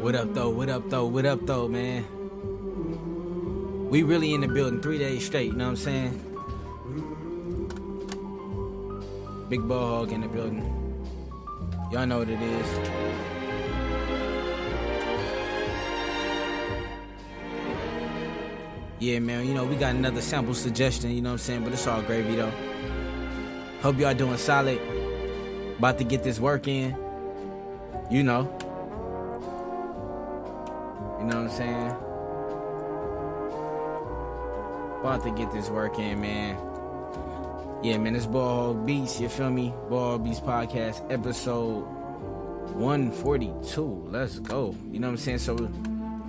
What up though? What up though? What up though, man? We really in the building three days straight, you know what I'm saying? Big ball hog in the building. Y'all know what it is. Yeah, man, you know, we got another sample suggestion, you know what I'm saying? But it's all gravy though. Hope y'all doing solid. About to get this work in. You know. You know what I'm saying? About to get this work in, man. Yeah, man, it's Ball Beats, you feel me? Ball Beats Podcast, episode 142. Let's go. You know what I'm saying? So,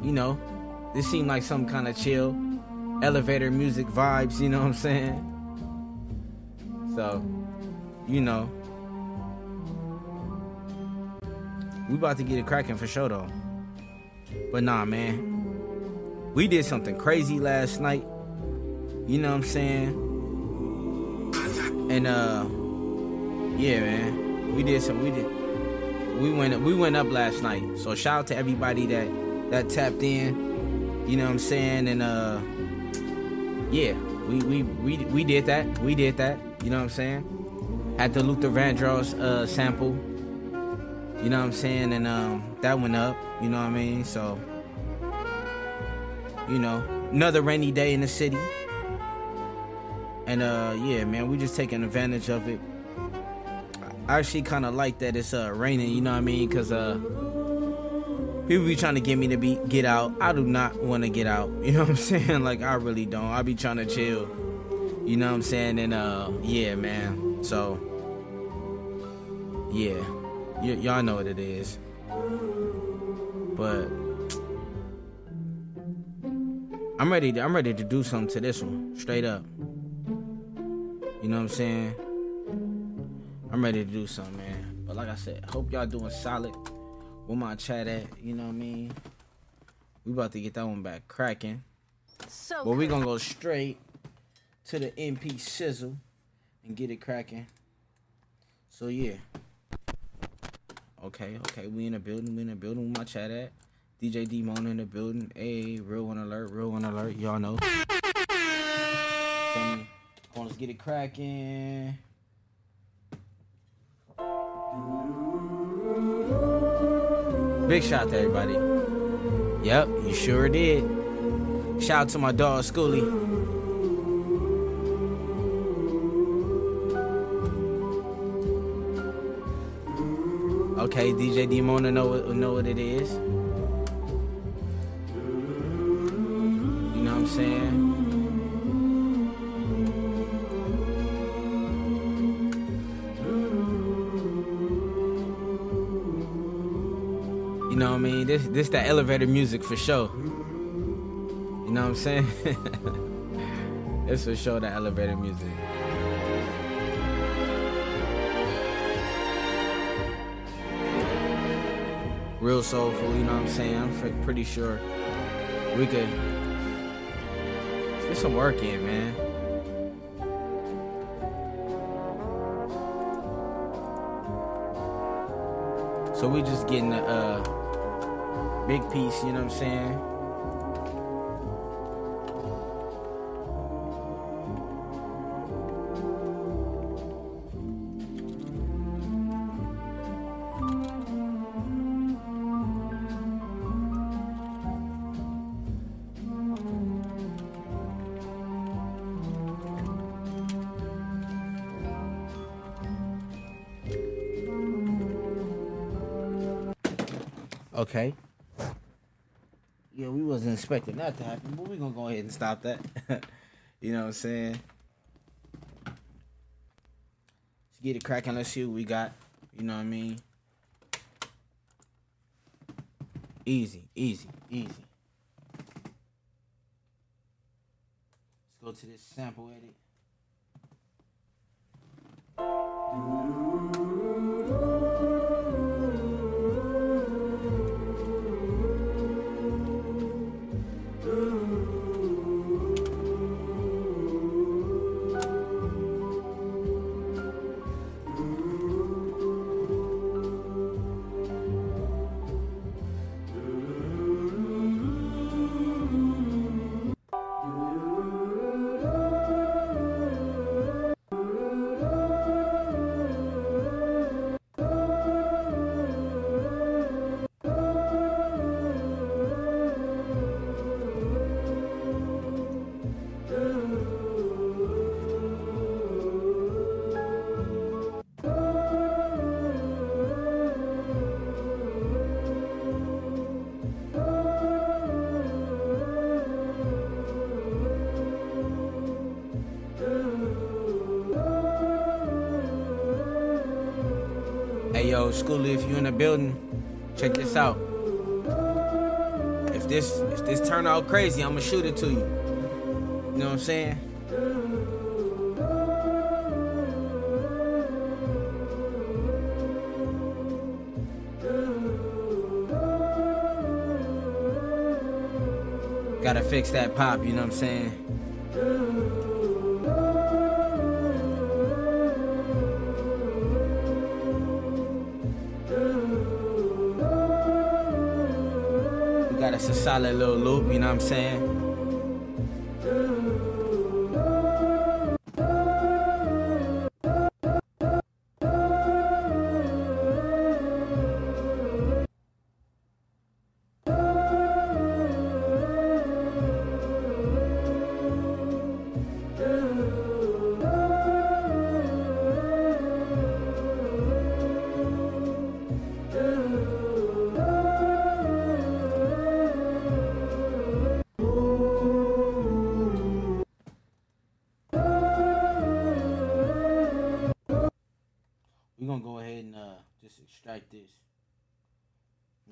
you know, this seemed like some kind of chill, elevator music vibes, you know what I'm saying? So, you know. We about to get it cracking for sure though. But nah, man. We did something crazy last night. You know what I'm saying? And uh yeah, man. We did some we did we went we went up last night. So shout out to everybody that that tapped in. You know what I'm saying? And uh yeah, we we we we did that. We did that. You know what I'm saying? Had the Luther Vandross uh sample. You know what I'm saying? And um that went up, you know what I mean? So you know, another rainy day in the city. And uh yeah, man, we just taking advantage of it. I actually kind of like that it's uh raining, you know what I mean? Cuz uh people be trying to get me to be get out. I do not want to get out. You know what I'm saying? Like I really don't. I be trying to chill. You know what I'm saying? And uh yeah, man. So yeah. Y- y'all know what it is. But I'm ready to, I'm ready to do something to this one. Straight up. You know what I'm saying? I'm ready to do something, man. But like I said, hope y'all doing solid. Where my chat at? You know what I mean? We about to get that one back cracking. So But we gonna go straight to the MP sizzle and get it cracking. So yeah. Okay, okay, we in the building, we in the building with my chat at. DJ D in the building. Hey, real one alert, real one alert, y'all know. Come on, let's get it cracking. Big shout out to everybody. Yep, you sure did. Shout out to my dog Schoolie. Okay, DJ D Mona know what know what it is. You know what I'm saying? You know what I mean? This this that elevator music for sure. You know what I'm saying? it's for sure that elevator music. Real soulful, you know what I'm saying? I'm pretty sure we could get some work in, man. So we just getting a uh, big piece, you know what I'm saying? Expecting that to happen, but we're gonna go ahead and stop that. you know what I'm saying? Let's get it cracking. Let's see what we got. You know what I mean? Easy, easy, easy. Let's go to this sample edit. Yo, Schoolie, if you're in the building, check this out. If this if this turn out crazy, I'ma shoot it to you. You know what I'm saying? Gotta fix that pop, you know what I'm saying? Solid little loop, you know what I'm saying?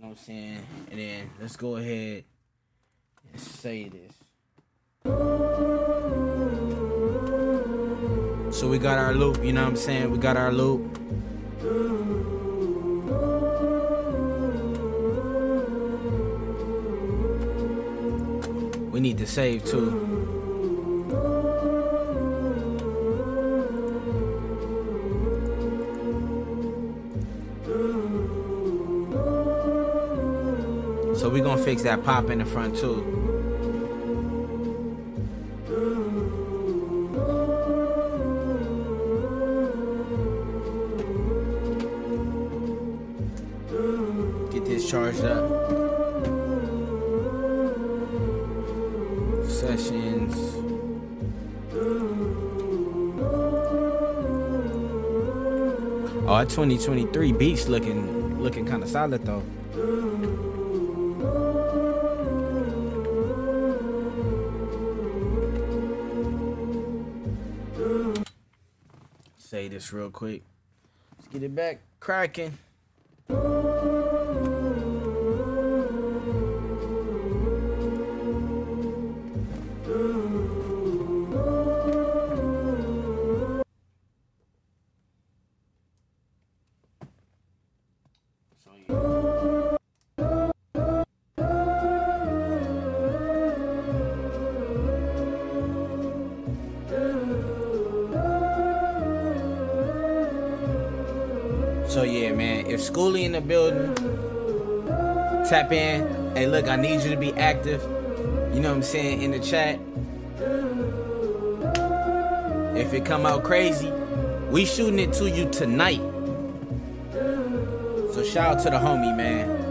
Know what I'm saying? And then let's go ahead and say this. So we got our loop, you know what I'm saying? We got our loop. We need to save too. So we gonna fix that pop in the front too. Get this charged up. Sessions. Oh, that 2023 beats looking looking kind of solid though. Real quick. Let's get it back cracking. Tap in. Hey, look, I need you to be active. You know what I'm saying in the chat. If it come out crazy, we shooting it to you tonight. So shout out to the homie, man.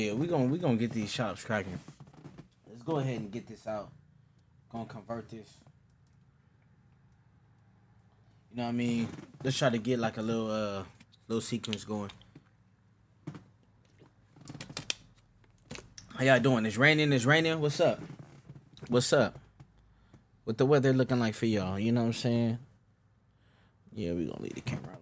Yeah, we gonna we gonna get these shops cracking. Let's go ahead and get this out. Gonna convert this. You know what I mean? Let's try to get like a little uh little sequence going. How y'all doing? It's raining. It's raining. What's up? What's up? What the weather looking like for y'all? You know what I'm saying? Yeah, we gonna leave the camera alone.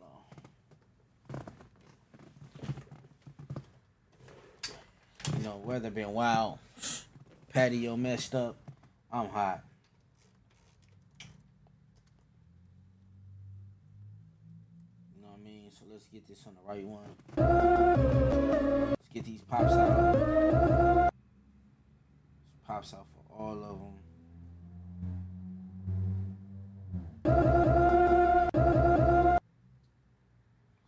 You know, weather been wild. Patio messed up. I'm hot. You know what I mean? So let's Let's get this on the right one. Let's get these pops out. Pops out for all of them.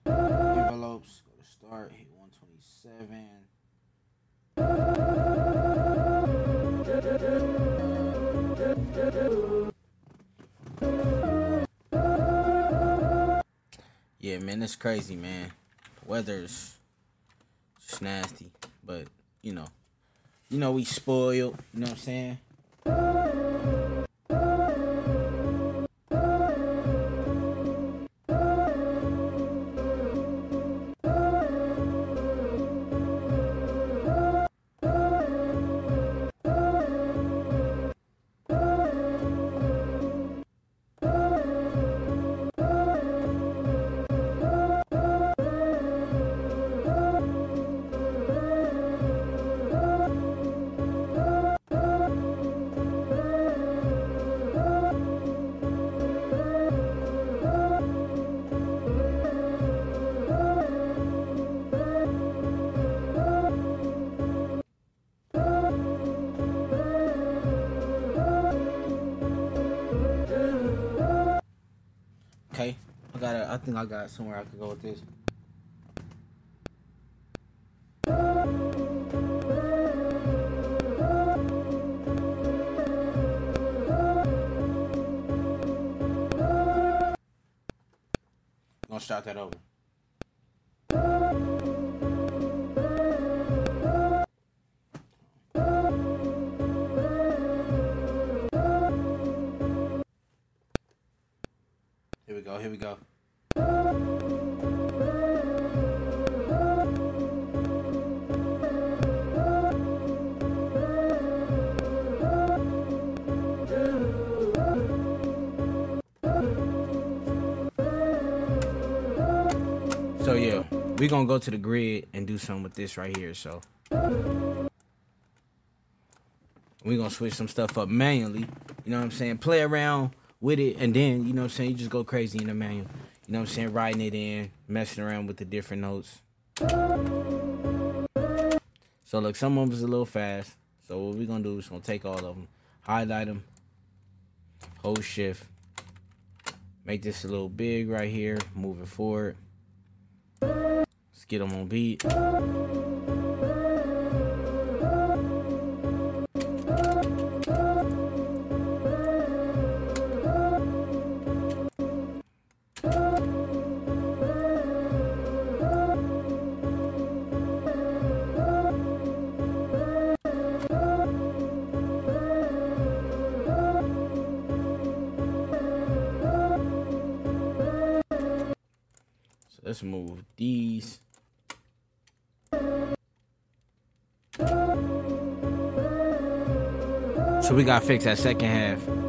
Envelopes, go to start, hit 127. Yeah, man, it's crazy, man. The weather's just nasty, but you know, you know we spoiled. You know what I'm saying? I got somewhere I could go with this. Gonna go to the grid and do something with this right here. So we gonna switch some stuff up manually. You know what I'm saying? Play around with it, and then you know what I'm saying. You just go crazy in the manual. You know what I'm saying? Writing it in, messing around with the different notes. So look, some of is a little fast. So what we gonna do is gonna take all of them, highlight them, hold shift, make this a little big right here, move it forward. Get them on beat. So gotta fix that second half.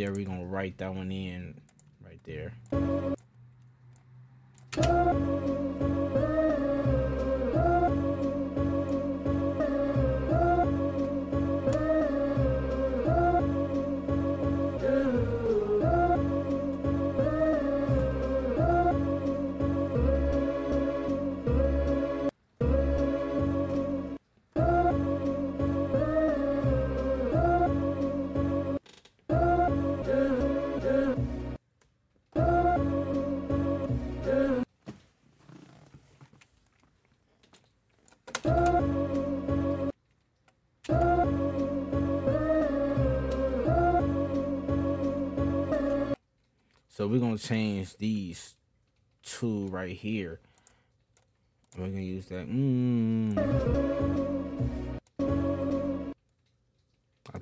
There. We're gonna write that one in right there. We're gonna change these two right here. We're gonna use that. Mm.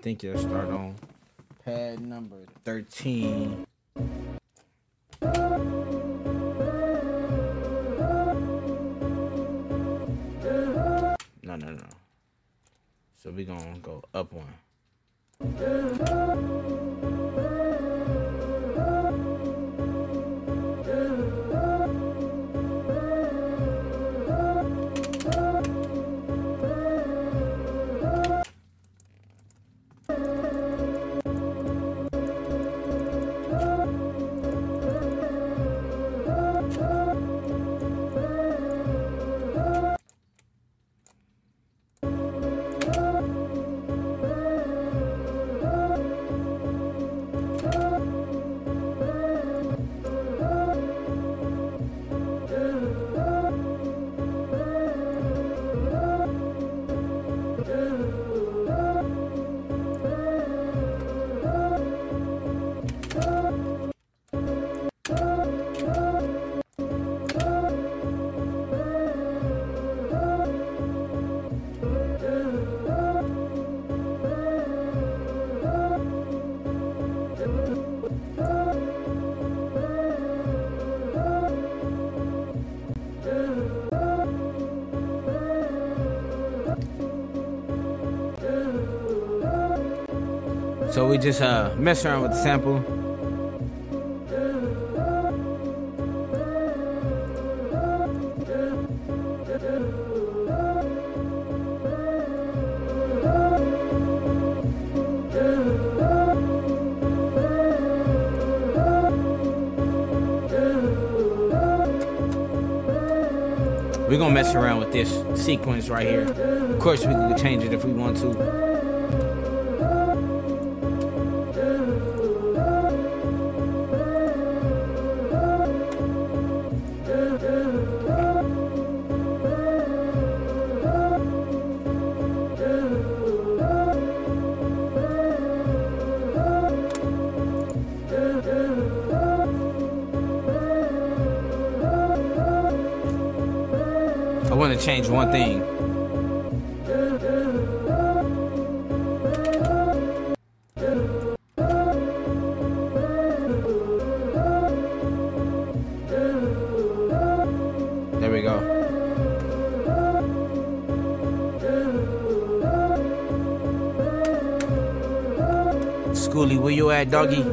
think you'll start on pad number 13. We just uh mess around with the sample. We're gonna mess around with this sequence right here. Of course, we can change it if we want to. Change one thing. There we go. Schoolie, where you at, doggy?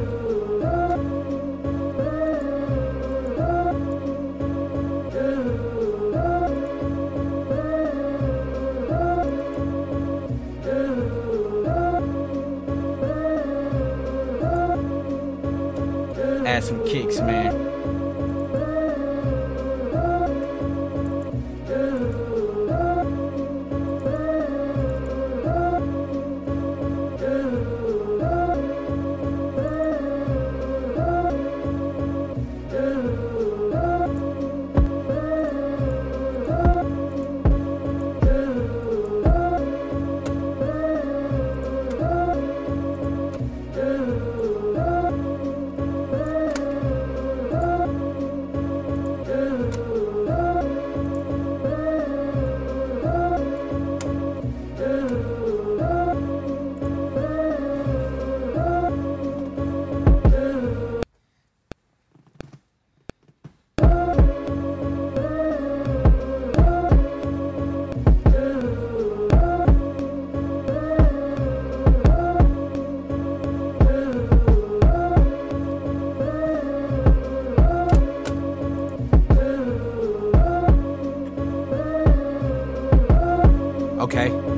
Okay.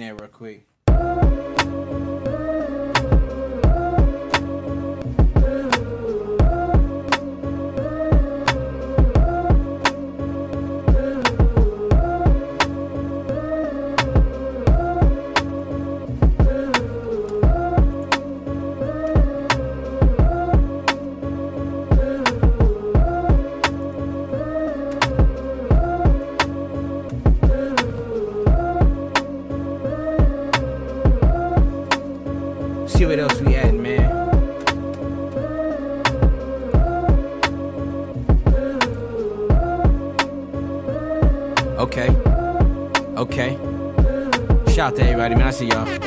The snare real quick. Man. I see y'all.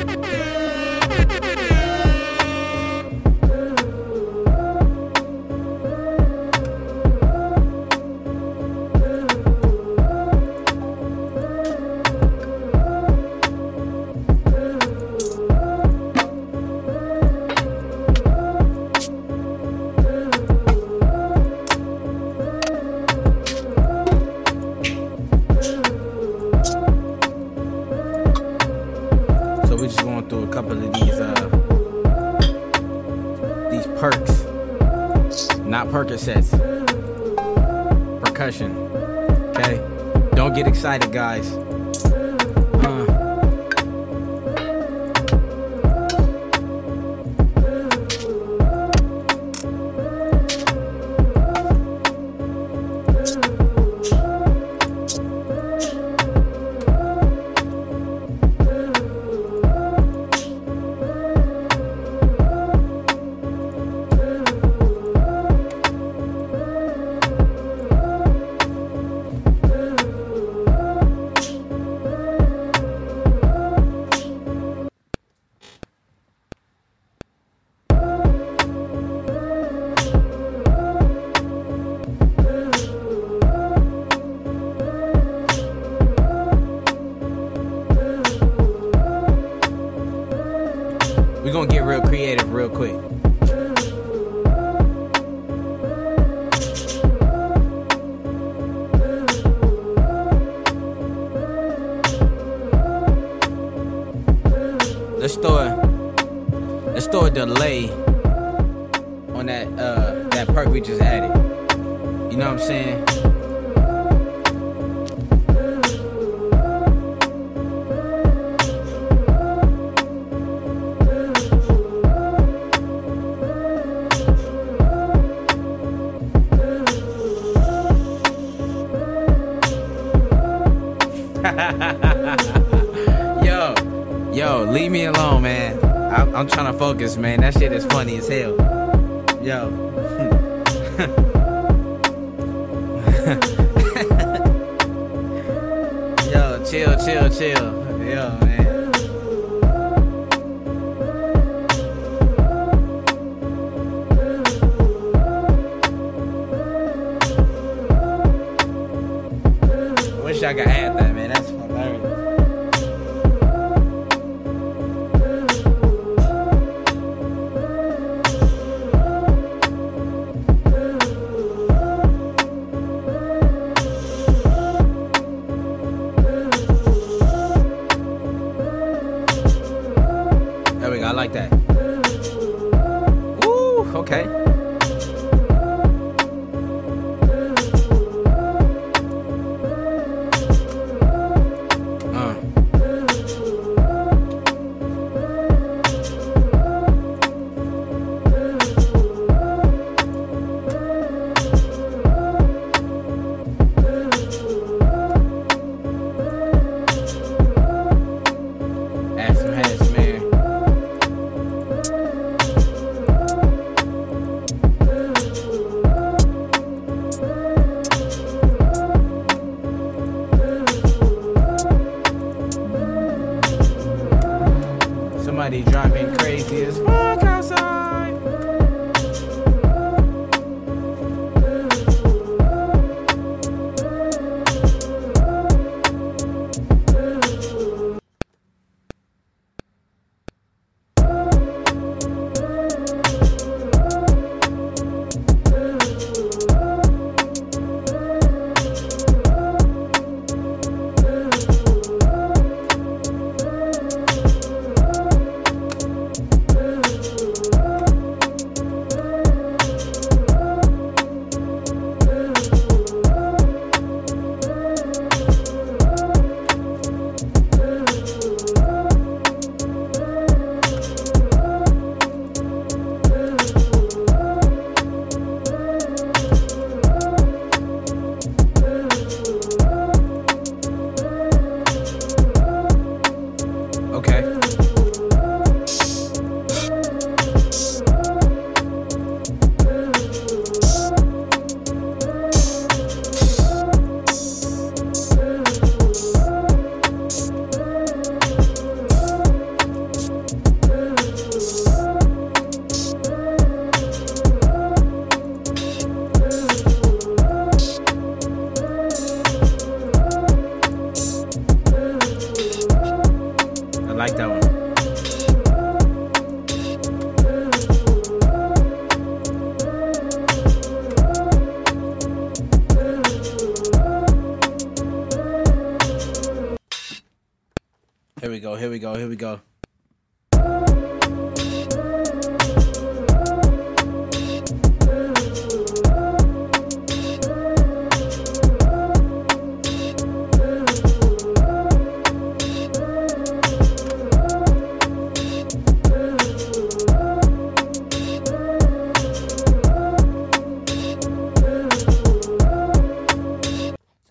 We go.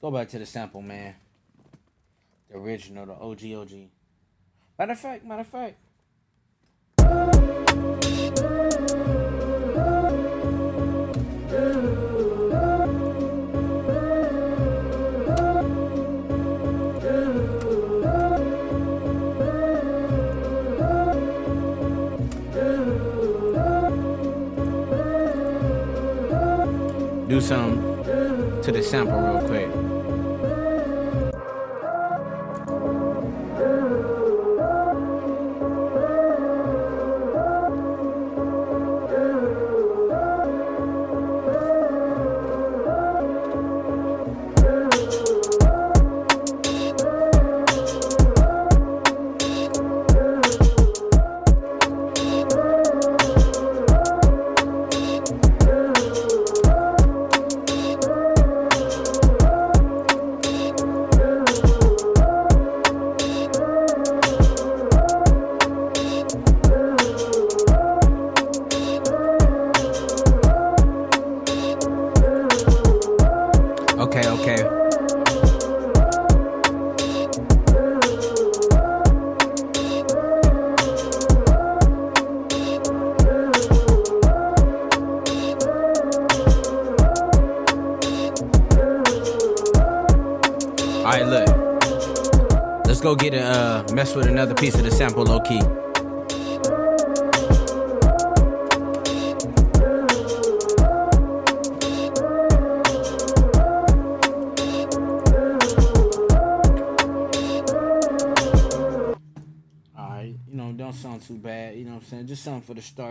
Go back to the sample, man. The original, the OG OG. Matter of fact, matter of fact.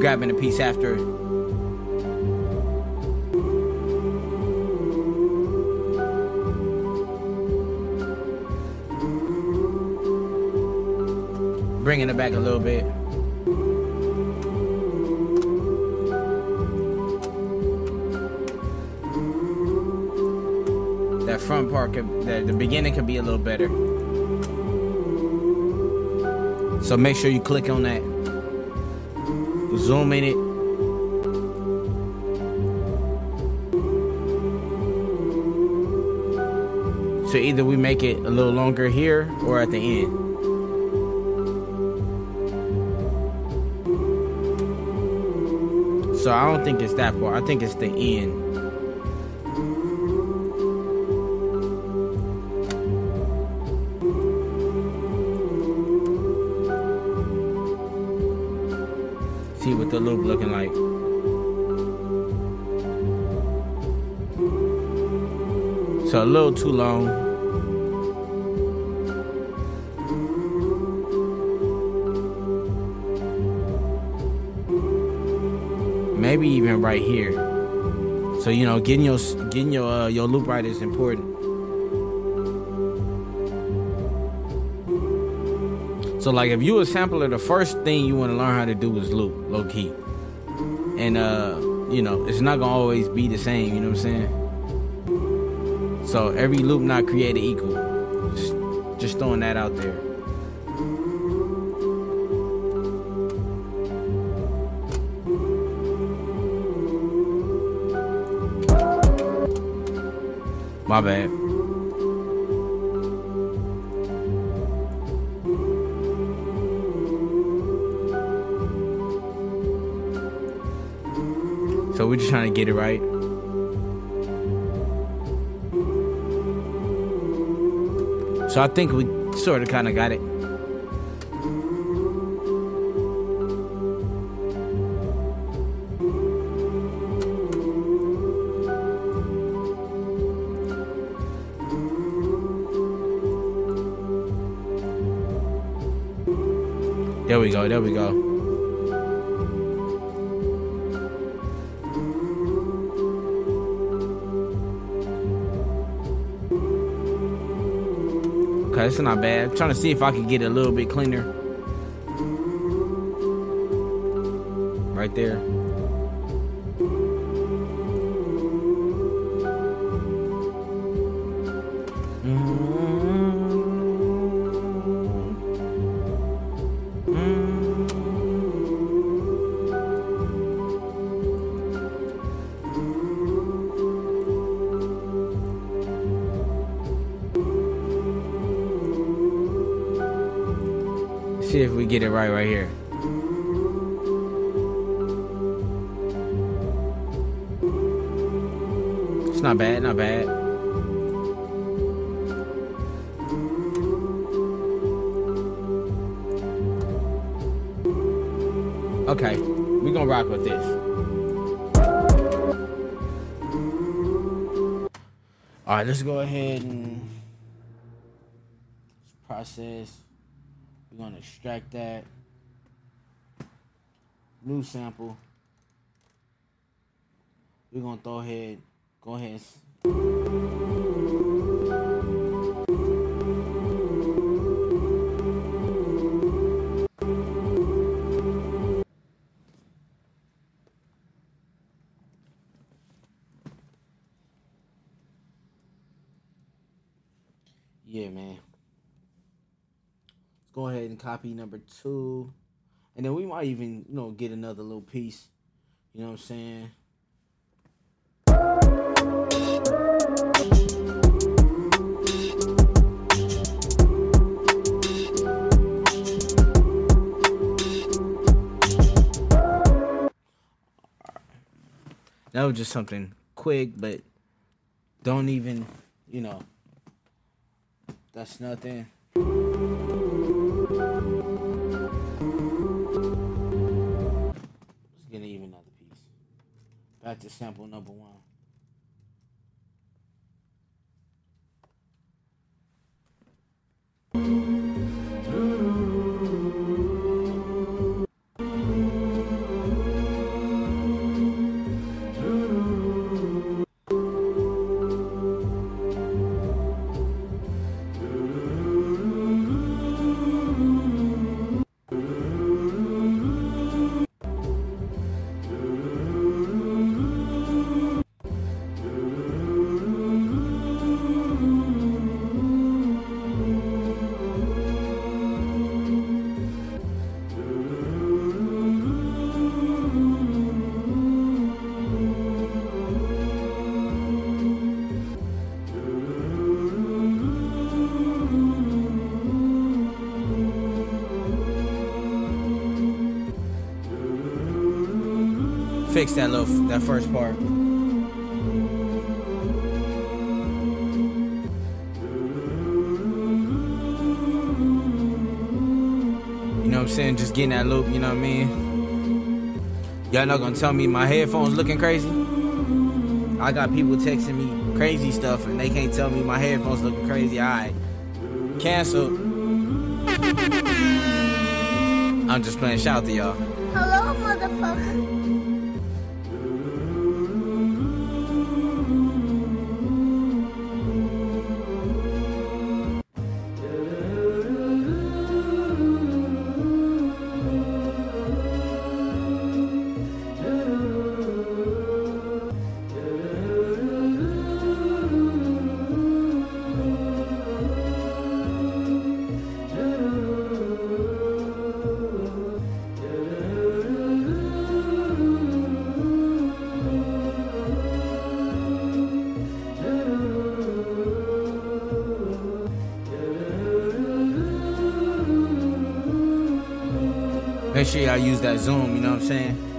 Grabbing a piece after. Bringing it back a little bit. That front part, could, the, the beginning could be a little better. So make sure you click on that zoom in it. So either we make it a little longer here or at the end. So I don't think it's that far. I think it's the end. A little too long. Maybe even right here. So you know, getting your getting your uh, your loop right is important. So like if you a sampler, the first thing you want to learn how to do is loop, low key. And uh, you know, it's not gonna always be the same, you know what I'm saying? So every loop not created equal. Just, just throwing that out there. My bad. So we're just trying to get it right. So I think we sort of kind of got it. There we go, there we go. Okay, it's not bad. I'm trying to see if I can get it a little bit cleaner. Right there. Get it right right here. It's not bad, not bad. Okay, we gonna rock with this. All right, let's go ahead and process. Extract that. New sample. We're gonna throw ahead, go ahead. Copy number two. And then we might even, you know, get another little piece. You know what I'm saying? That was just something quick, but don't even, you know, that's nothing. Back to sample number one. That little that first part. You know what I'm saying? Just getting that loop, you know what I mean? Y'all not gonna tell me my headphones looking crazy? I got people texting me crazy stuff and they can't tell me my headphones looking crazy. Alright. Cancel. I'm just playing shout to y'all. Hello, motherfucker. I use that zoom, you know what I'm saying?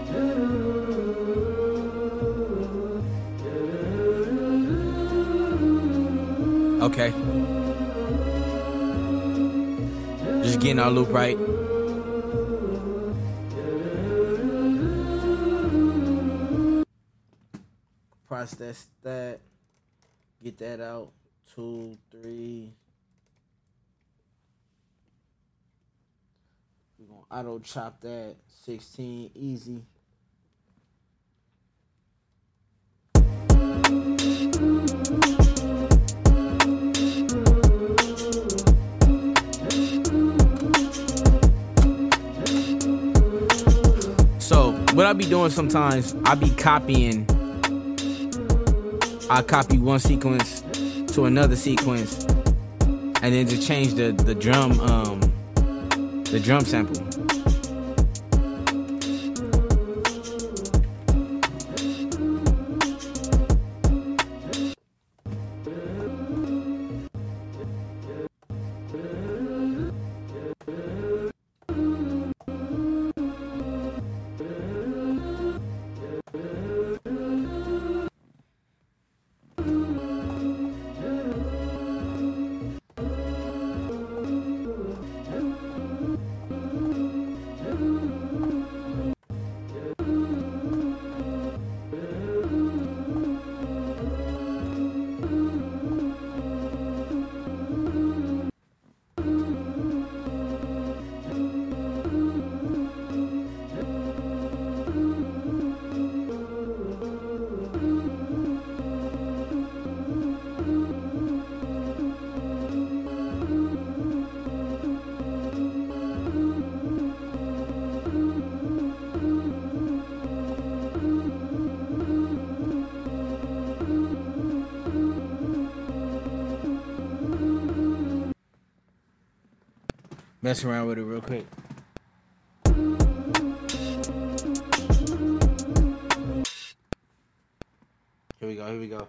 Okay. Just getting our loop right. Process that. Get that out. Two, three. Auto chop that. 16 easy. So what I be doing sometimes, I be copying. I copy one sequence to another sequence, and then just change the the drum um the drum sample. Mess around with it real quick. Here we go, here we go.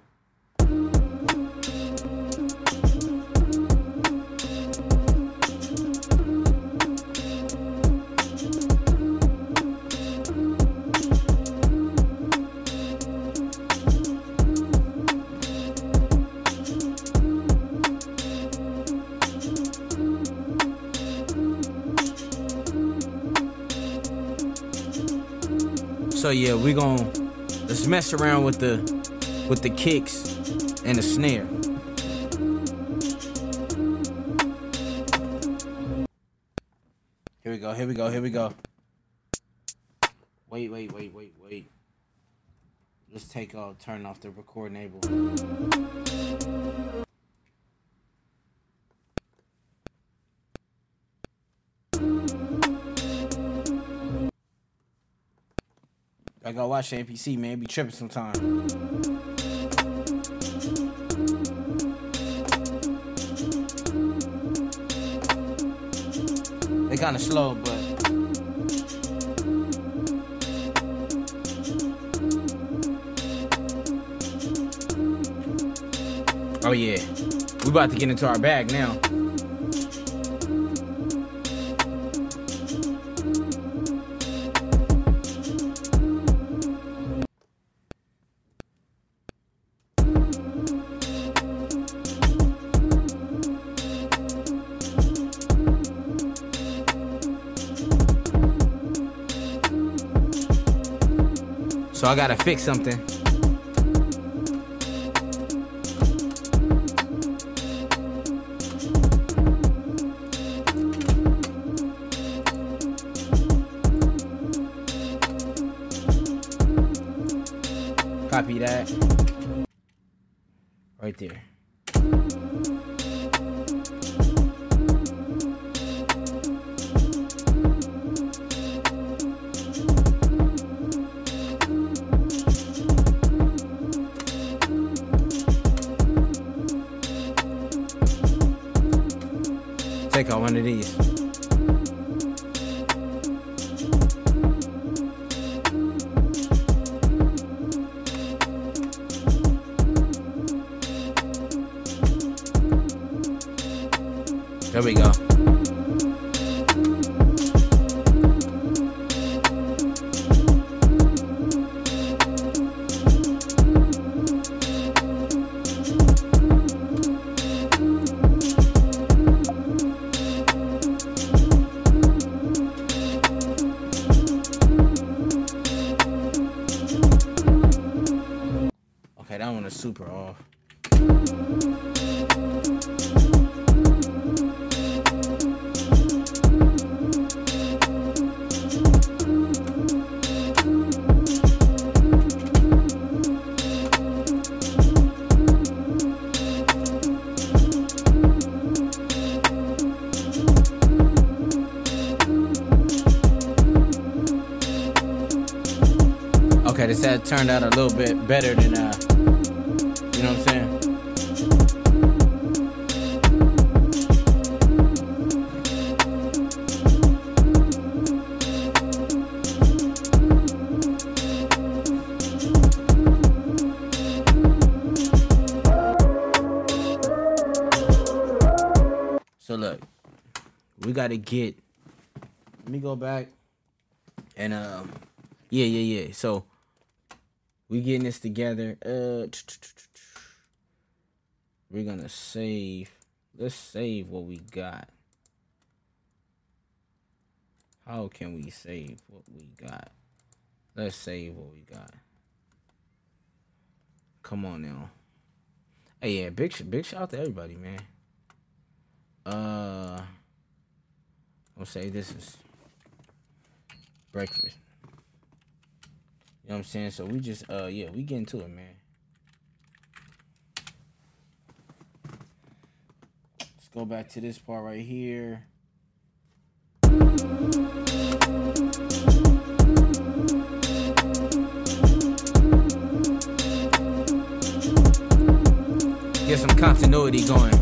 Yeah, we gon' let's mess around with the with the kicks and the snare. Here we go, here we go, here we go. Wait, wait, wait, wait, wait. Let's take off turn off the record enable. I gotta oh, watch the MPC, man. Be tripping sometime. They kind of slow, but oh yeah, we about to get into our bag now. I gotta fix something. Had turned out a little bit better than uh you know what I'm saying? So look, we gotta get let me go back and um yeah, yeah, yeah. So we getting this together. Uh, we're gonna save. Let's save what we got. How can we save what we got? Let's save what we got. Come on now. Hey, yeah, big big shout out to everybody, man. Uh, I'll say this is breakfast. You know what I'm saying? So we just uh yeah, we get into it, man. Let's go back to this part right here. Get some continuity going.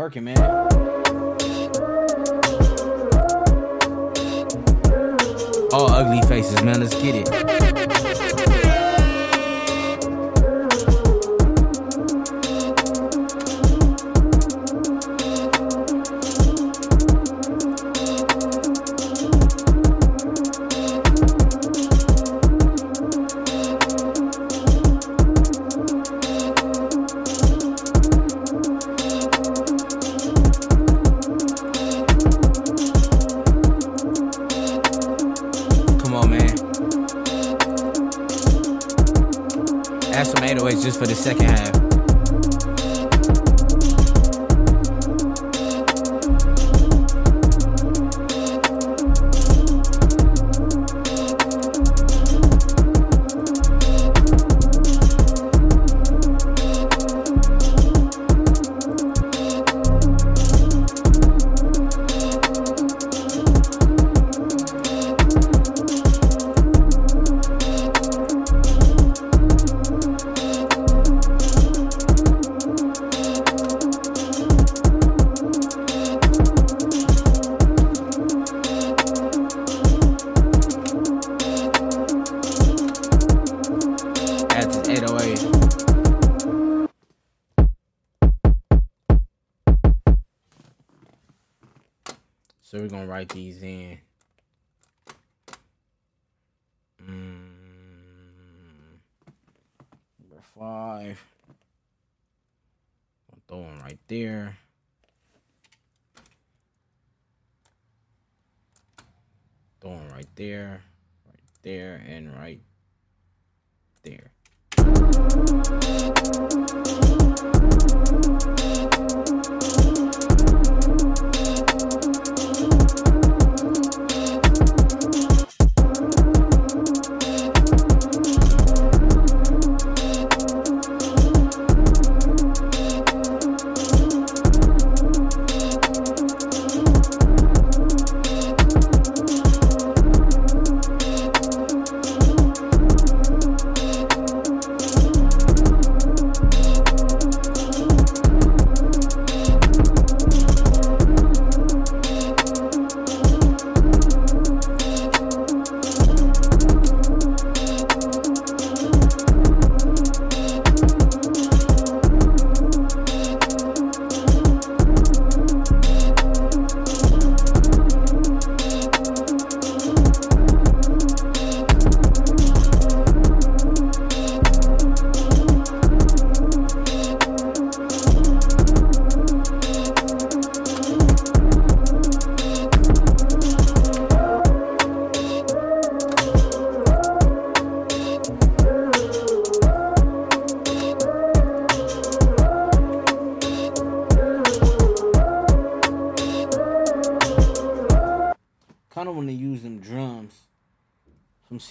Working, man.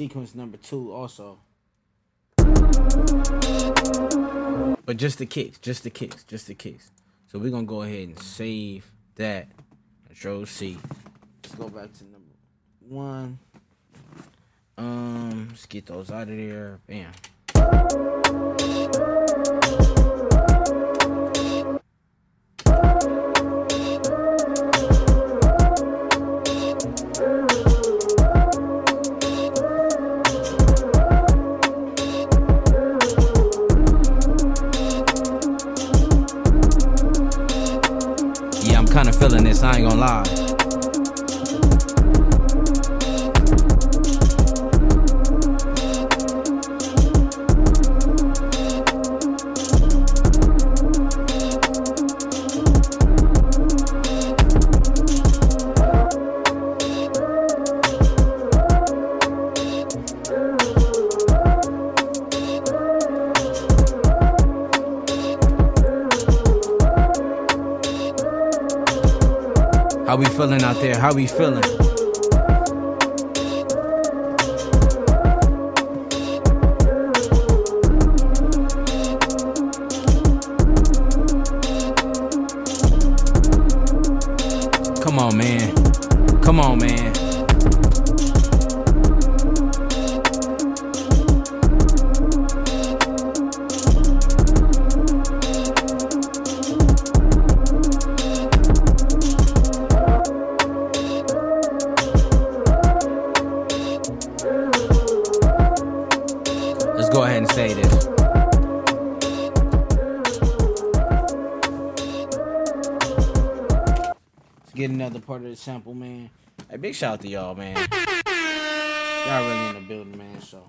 Sequence number two also. But just the kicks, just the kicks, just the kicks. So we're gonna go ahead and save that. Control C. Let's go back to number one. Um, let's get those out of there. Bam. Part of the sample, man. Hey, big shout out to y'all, man. Y'all really in the building, man. So.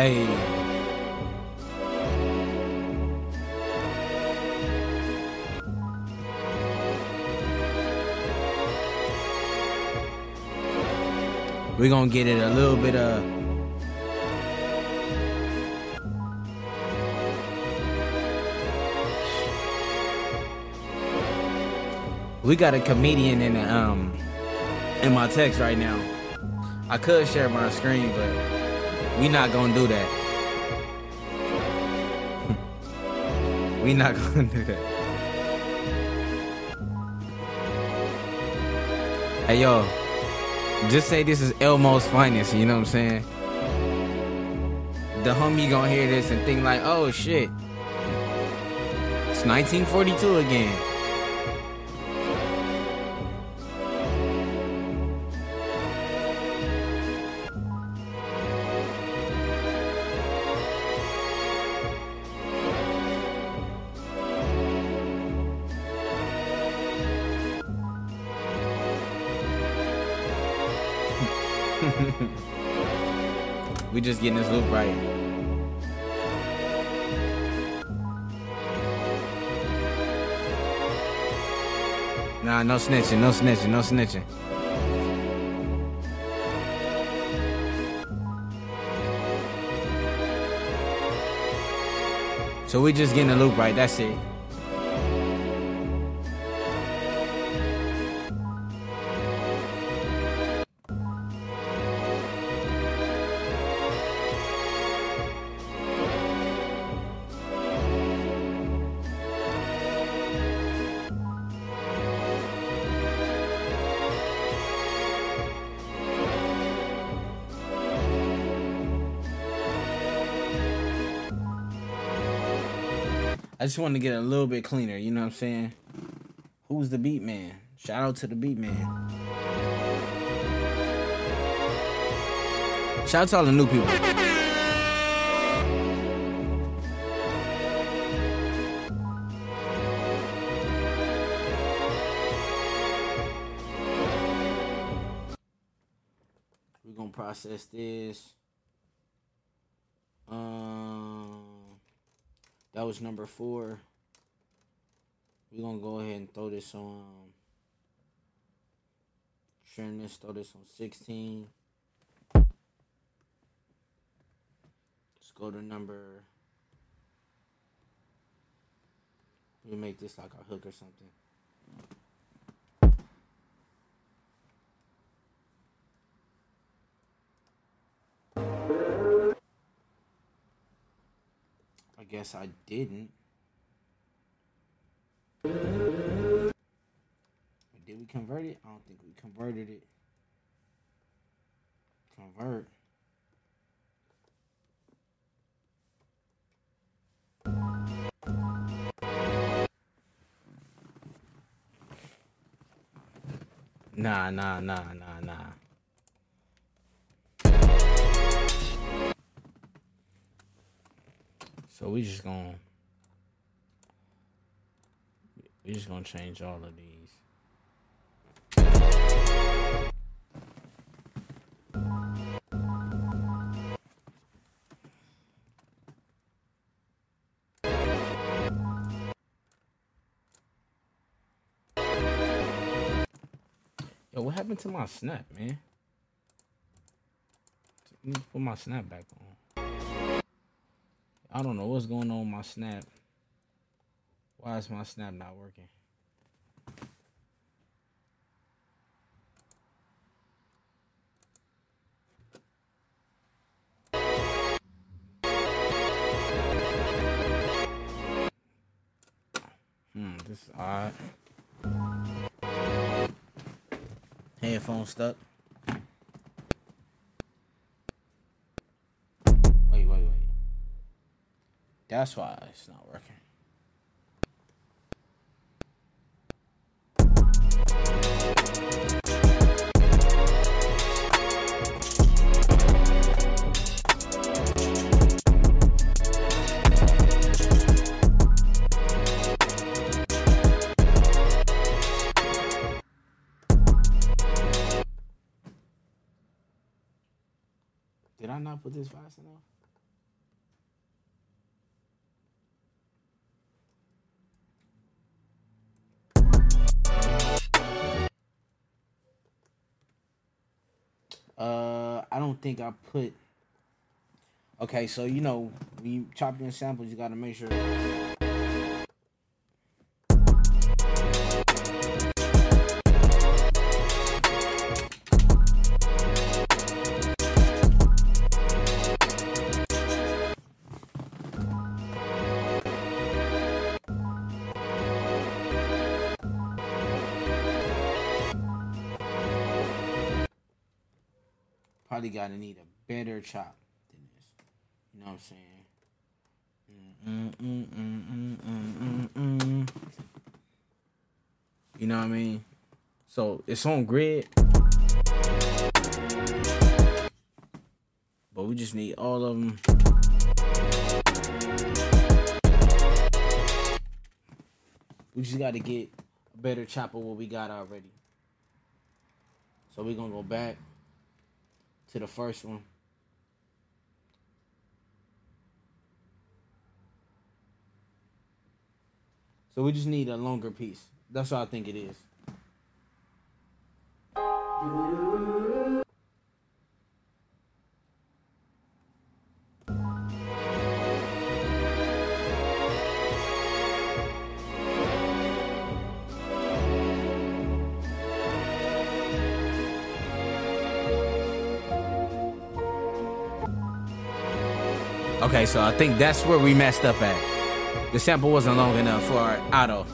Hey. We're gonna get it a little bit of We got a comedian in the, um in my text right now. I could share my screen, but we not gonna do that. we not gonna do that. Hey yo, just say this is Elmo's finest, you know what I'm saying? The homie gonna hear this and think like, oh shit. It's 1942 again. We just getting this loop right. Nah, no snitching, no snitching, no snitching. So we just getting the loop right, that's it. I just want to get a little bit cleaner, you know what I'm saying? Who's the beat man? Shout out to the beat man. Shout out to all the new people. We're gonna process this. Um that was number four. We're gonna go ahead and throw this on um, trim this, throw this on 16. Let's go to number we make this like a hook or something. Guess I didn't. Did we convert it? I don't think we converted it. Convert. Nah, nah, nah, nah, nah. So we just gonna we just gonna change all of these. Yo, what happened to my snap, man? Let me put my snap back on. I don't know what's going on with my snap. Why is my snap not working? Hmm, this is odd. Headphone stuck. That's why it's not working. Did I not put this fast enough? Uh, I don't think I put. Okay, so you know, when you chop in samples, you gotta make sure. Probably gotta need a better chop than this. You know what I'm saying? Mm, mm, mm. You know what I mean? So it's on grid. But we just need all of them. We just got to get a better chop of what we got already. So we're going to go back to the first one. So we just need a longer piece. That's what I think it is. Okay, so I think that's where we messed up at. The sample wasn't long enough for our auto.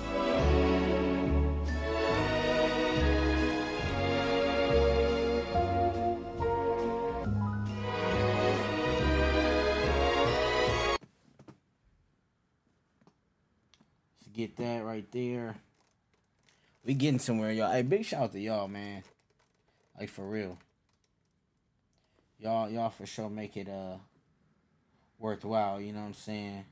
Let's get that right there. We getting somewhere, y'all. Hey, big shout out to y'all, man. Like for real. Y'all, y'all for sure make it uh worthwhile, you know what I'm saying?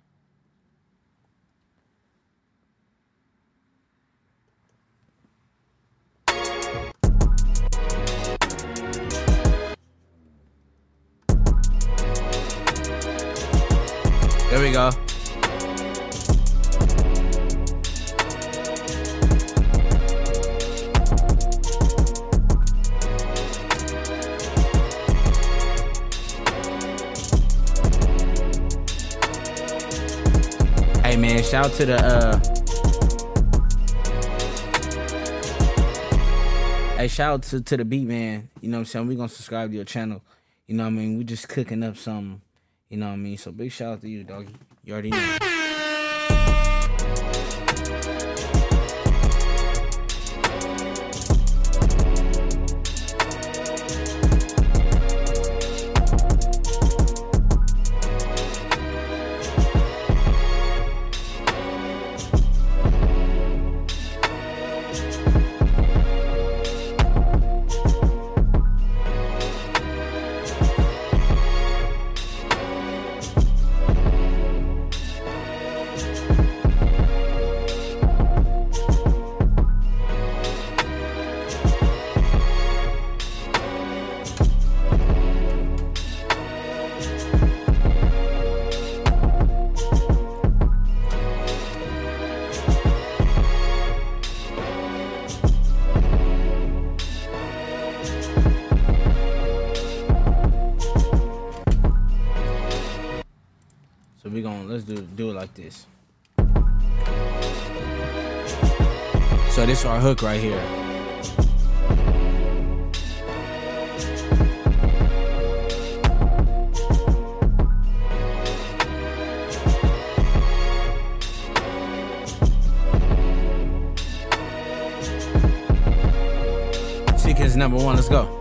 There we go. Shout out to the uh Hey, shout out to, to the beat man. You know what I'm saying? we're gonna subscribe to your channel. You know what I mean? We just cooking up something. You know what I mean? So big shout out to you, doggy. You already know. Like this. So this is our hook right here. Sequence number one, let's go.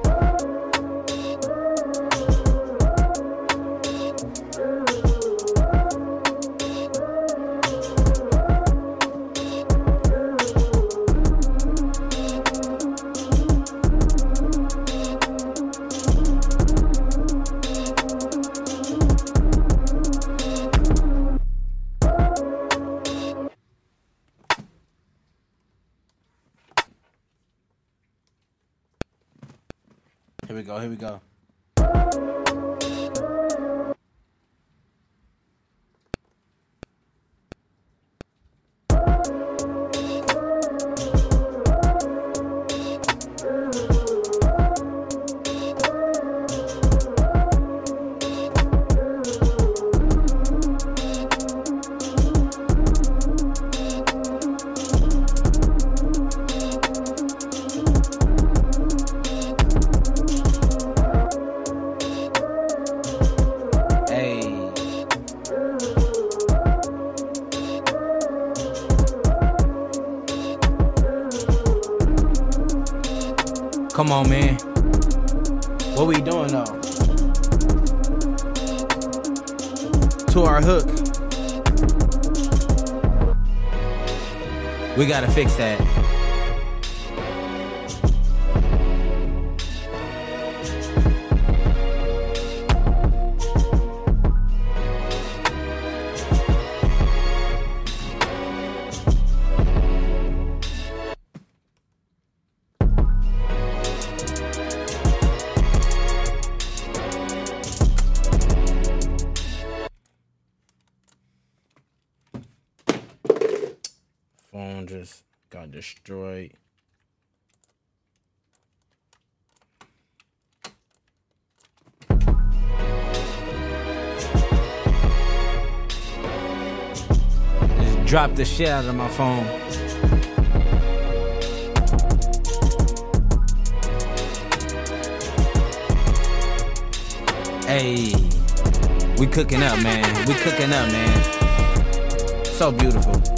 Fix that. Dropped the shit out of my phone. Hey, we cooking up, man. We cooking up, man. So beautiful.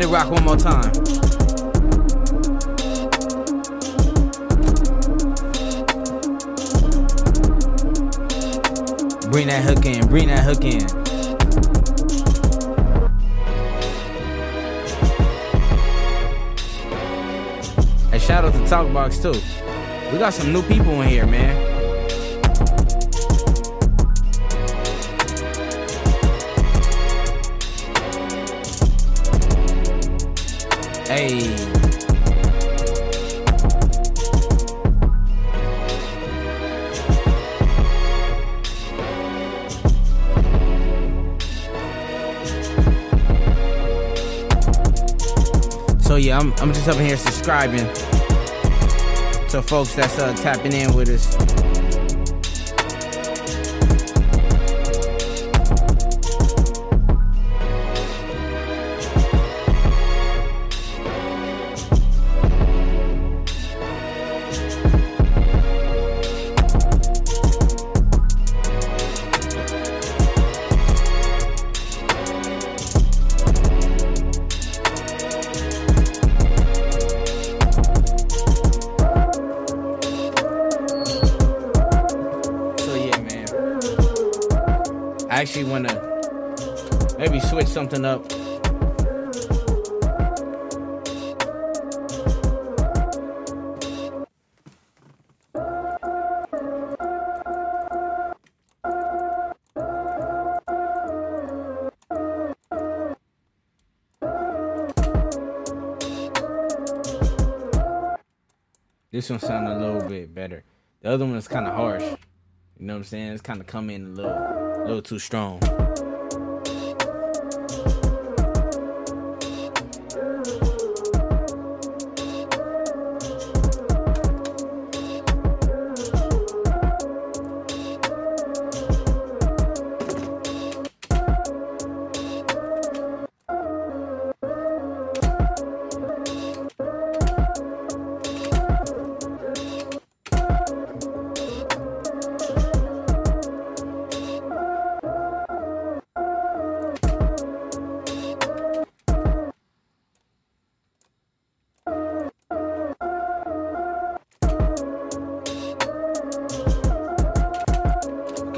Let it rock one more time. Bring that hook in, bring that hook in. Hey, shout out to Talkbox too. We got some new people in here, man. I'm I'm just up in here subscribing to folks that's uh, tapping in with us. Something up. This one sounded a little bit better. The other one is kind of harsh. You know what I'm saying? It's kind of come in a little, a little too strong.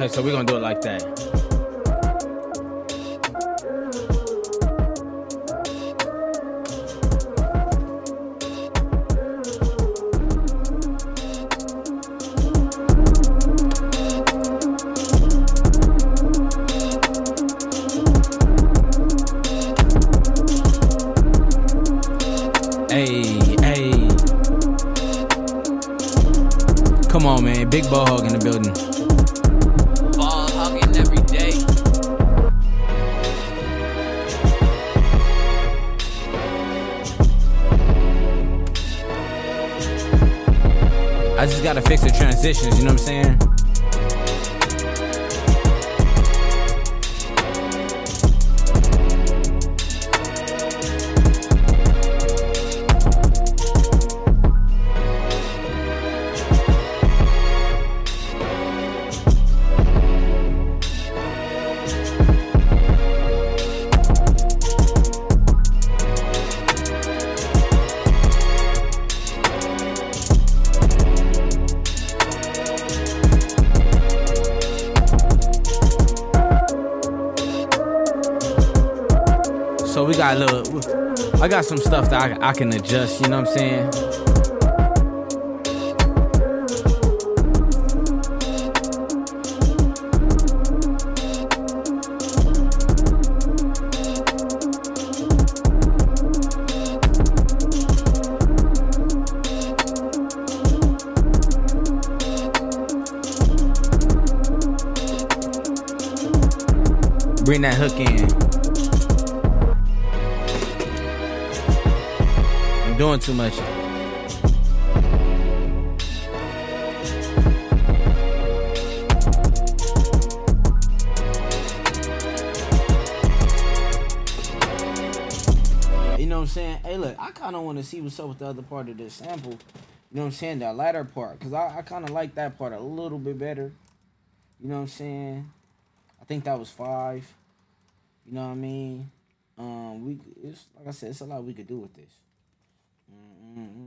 Okay, so we're gonna do it like that. Hey, hey. Come on, man. Big ball hog in the building. Just gotta fix the transitions, you know what I'm saying? Got I got some stuff that I, I can adjust, you know what I'm saying? Bring that hook in. Doing too much. You know what I'm saying? Hey, look, I kind of want to see what's up with the other part of this sample. You know what I'm saying? That latter part. Because I, I kind of like that part a little bit better. You know what I'm saying? I think that was five. You know what I mean? Um, we it's like I said, it's a lot we could do with this. Mm-mm-mm-mm.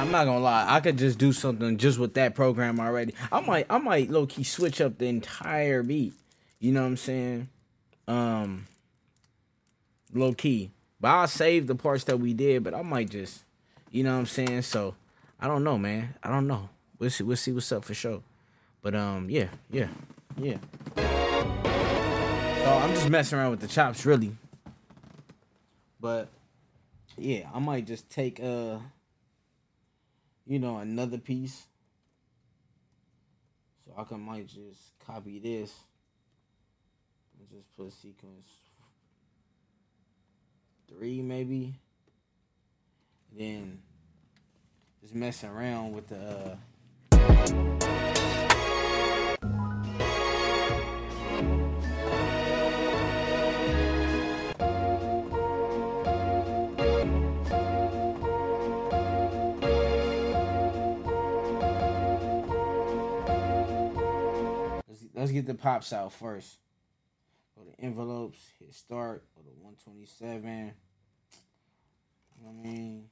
I'm not gonna lie. I could just do something just with that program already. I might, I might low key switch up the entire beat. You know what I'm saying? Um, low key. But I'll save the parts that we did. But I might just, you know what I'm saying? So I don't know, man. I don't know. We'll see. We'll see what's up for sure. But um, yeah, yeah, yeah. So I'm just messing around with the chops, really. But yeah, I might just take uh you know, another piece. So I can might just copy this and just put sequence three maybe. Then just messing around with the uh pops out first. Go to envelopes, hit start, go to 127. You know what I mean?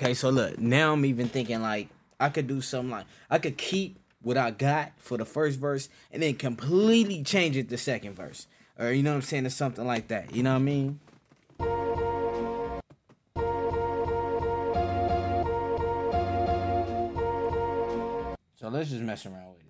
Okay, so look, now I'm even thinking like I could do something like I could keep what I got for the first verse and then completely change it to second verse. Or you know what I'm saying, or something like that. You know what I mean? So let's just mess around with it.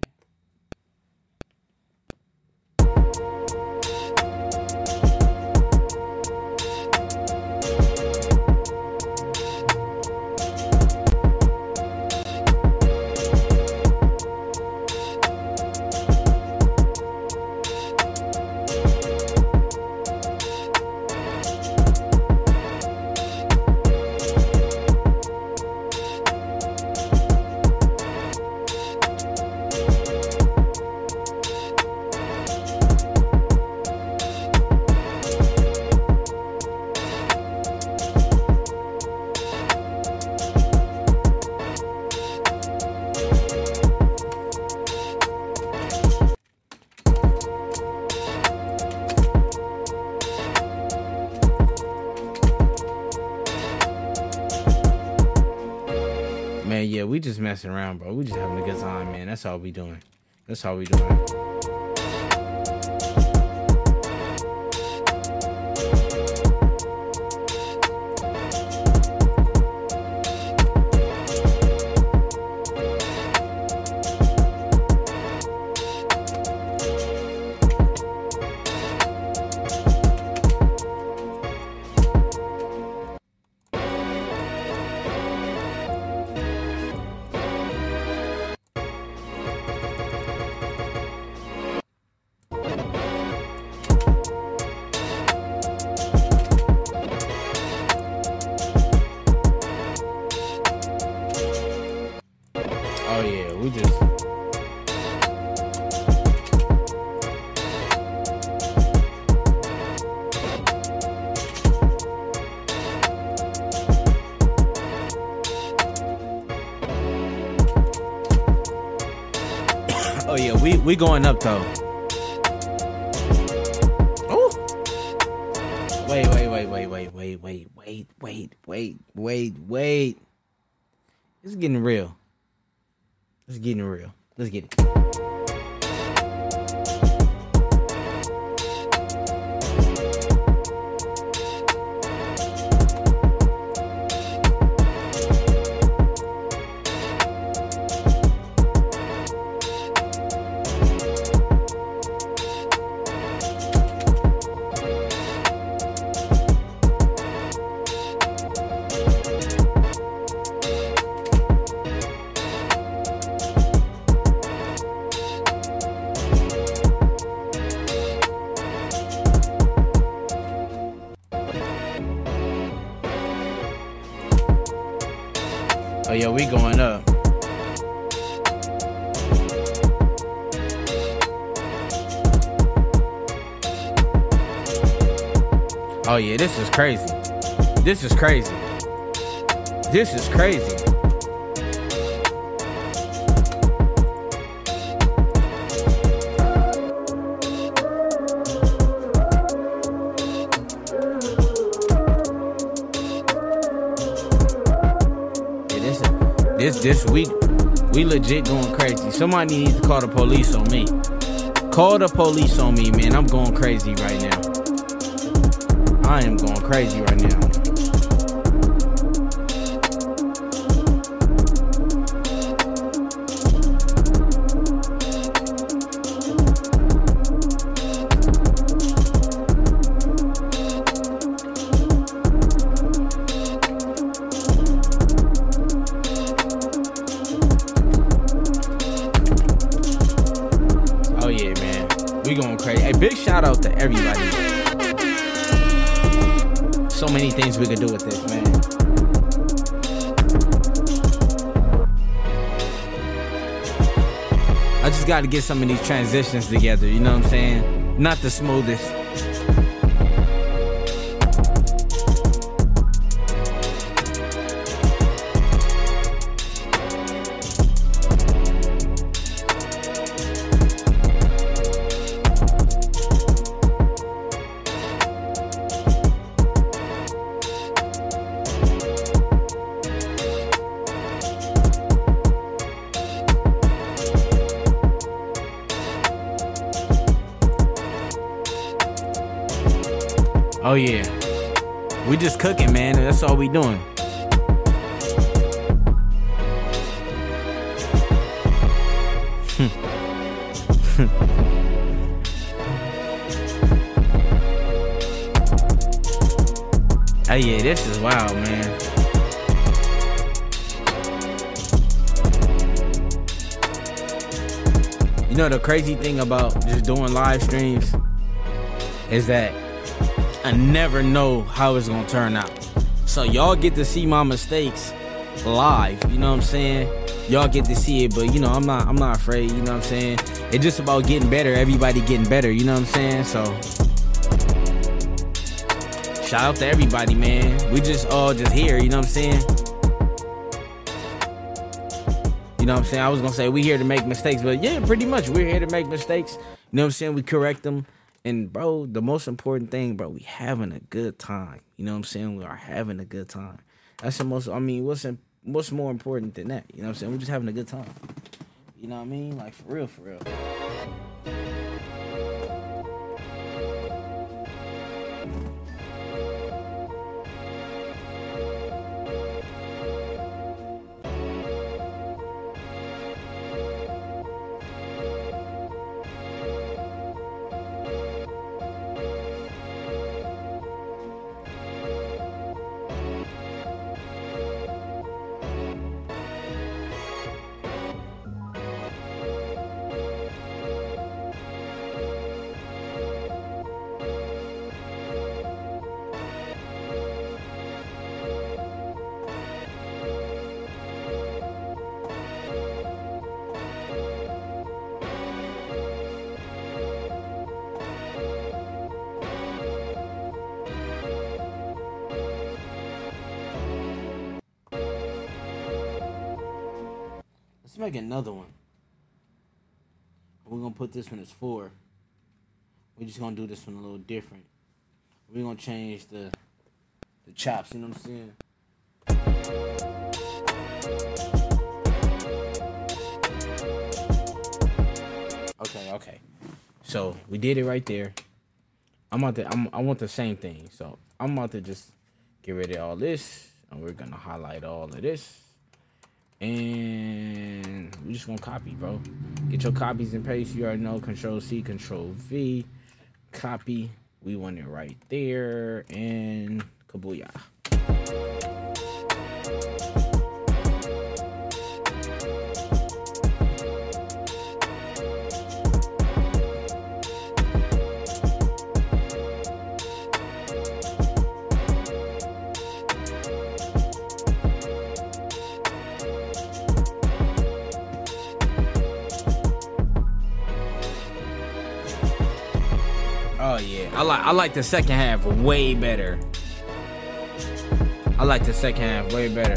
Man, yeah, we just messing around, bro. We just having a good time, man. That's all we doing. That's all we doing. We going up though. Oh. Wait, wait, wait, wait, wait, wait, wait, wait, wait, wait, wait, wait. It's getting real. It's getting real. Let's get it. Crazy. This is crazy. This is crazy. This this week we legit going crazy. Somebody needs to call the police on me. Call the police on me, man. I'm going crazy right now. I am going crazy right now. We could do with this, man. I just got to get some of these transitions together. You know what I'm saying? Not the smoothest. That's all we doing. Hey, yeah, this is wild, man. You know the crazy thing about just doing live streams is that I never know how it's gonna turn out. So y'all get to see my mistakes live, you know what I'm saying? Y'all get to see it, but you know, I'm not I'm not afraid, you know what I'm saying? It's just about getting better, everybody getting better, you know what I'm saying? So shout out to everybody, man. We just all just here, you know what I'm saying? You know what I'm saying? I was gonna say we here to make mistakes, but yeah, pretty much we're here to make mistakes. You know what I'm saying? We correct them. And bro, the most important thing, bro, we having a good time. You know what I'm saying? We are having a good time. That's the most. I mean, what's in, what's more important than that? You know what I'm saying? We're just having a good time. You know what I mean? Like for real, for real. Another one. We're gonna put this one as four. We're just gonna do this one a little different. We're gonna change the the chops, you know what I'm saying? Okay, okay. So we did it right there. I'm about to I'm, I want the same thing. So I'm about to just get rid of all this and we're gonna highlight all of this and we're just gonna copy, bro. Get your copies and paste. You already know. Control C, Control V, copy. We want it right there, and kabooyah. I like I like the second half way better. I like the second half way better.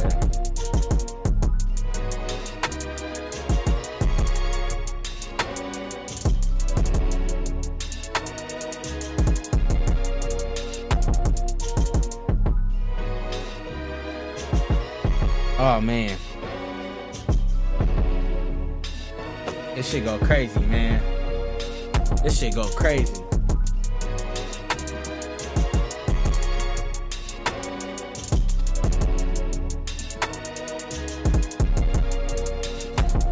Oh man. This shit go crazy, man. This shit go crazy.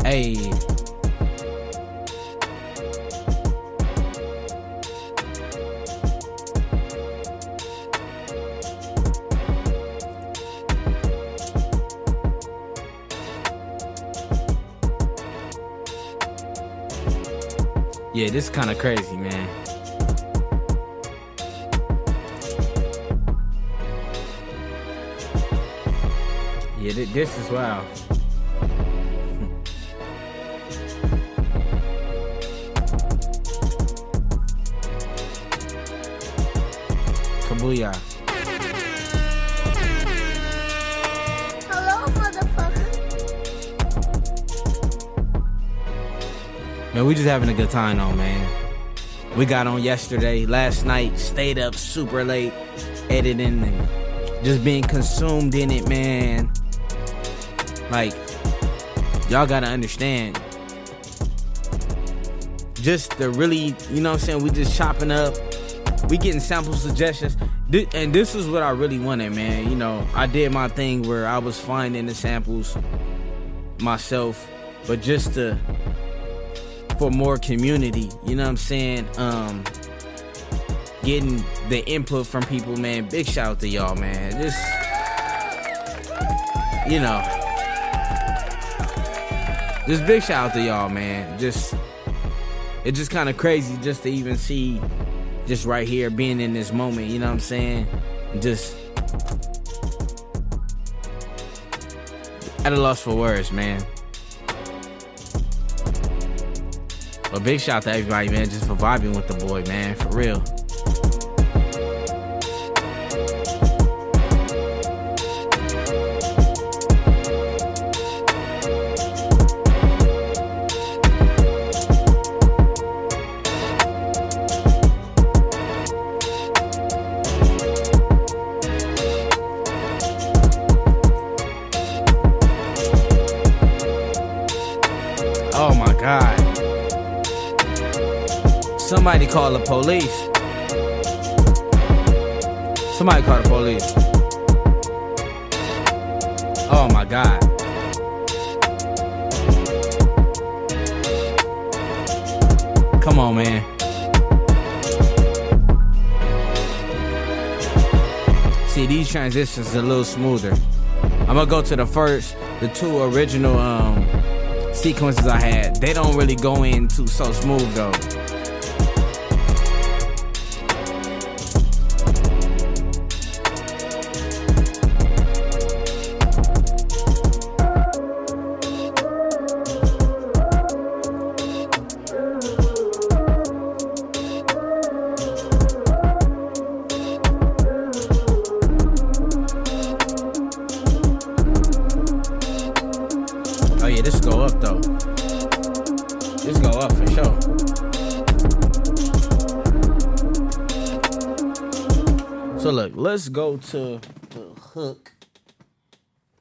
Hey. Yeah, this is kind of crazy, man. Yeah, thi- this is wild. We just having a good time though, man. We got on yesterday, last night, stayed up super late, editing and just being consumed in it, man. Like, y'all gotta understand. Just the really, you know what I'm saying? We just chopping up. We getting sample suggestions. And this is what I really wanted, man. You know, I did my thing where I was finding the samples myself, but just to for more community. You know what I'm saying? Um, getting the input from people, man. Big shout out to y'all, man. Just you know, just big shout out to y'all, man. Just it's just kind of crazy just to even see, just right here being in this moment. You know what I'm saying? Just at a loss for words, man. Big shout out to everybody, man, just for vibing with the boy, man, for real. Somebody call the police. Somebody call the police. Oh my god. Come on, man. See, these transitions are a little smoother. I'm gonna go to the first, the two original um sequences I had. They don't really go into so smooth though. To the hook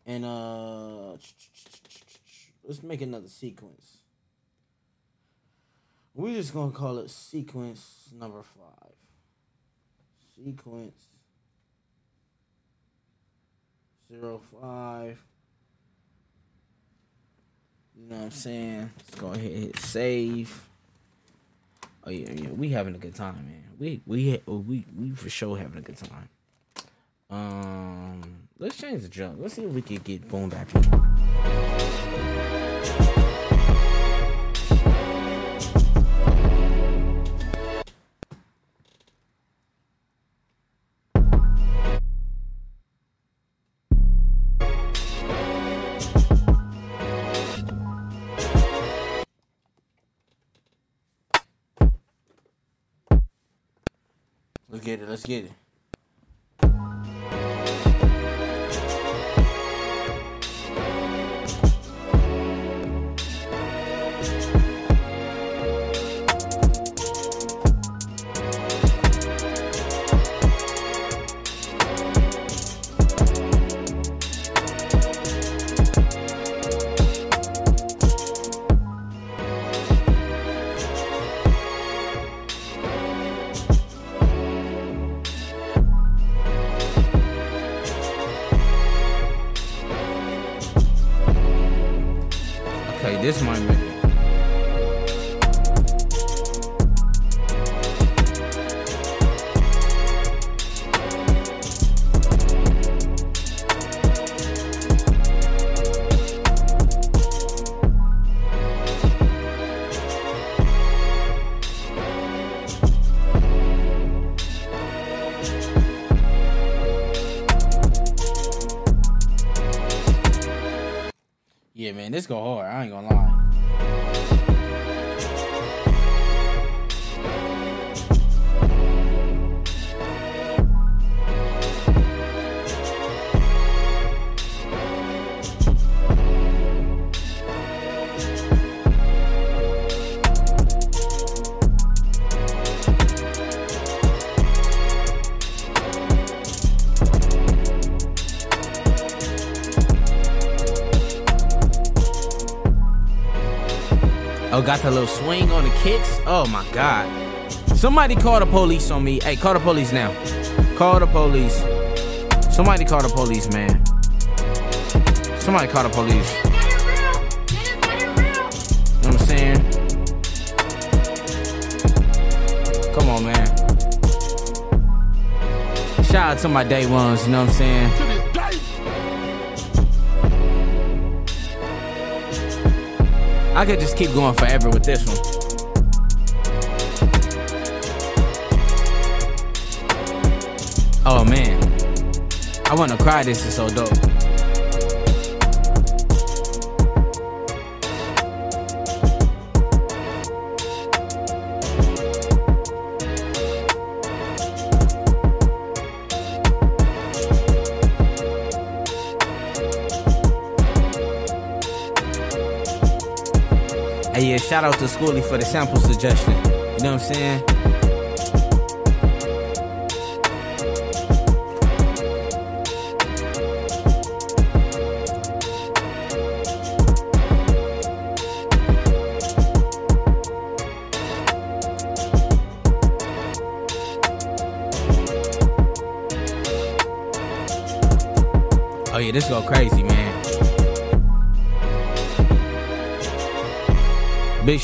and uh let's make another sequence. We're just gonna call it sequence number five. Sequence zero five. You know what I'm saying? Let's go ahead and hit save. Oh yeah, yeah, we having a good time, man. We we we we for sure having a good time. Um, let's change the jump. Let's see if we can get boom back. Let's get it. Let's get it. Man, this go hard. I ain't gonna lie. got the little swing on the kicks. Oh my god. Somebody call the police on me. Hey, call the police now. Call the police. Somebody call the police, man. Somebody call the police. You know what I'm saying? Come on, man. Shout out to my day ones, you know what I'm saying? I could just keep going forever with this one. Oh man. I wanna cry, this is so dope. Shout out to Schoolie for the sample suggestion. You know what I'm saying?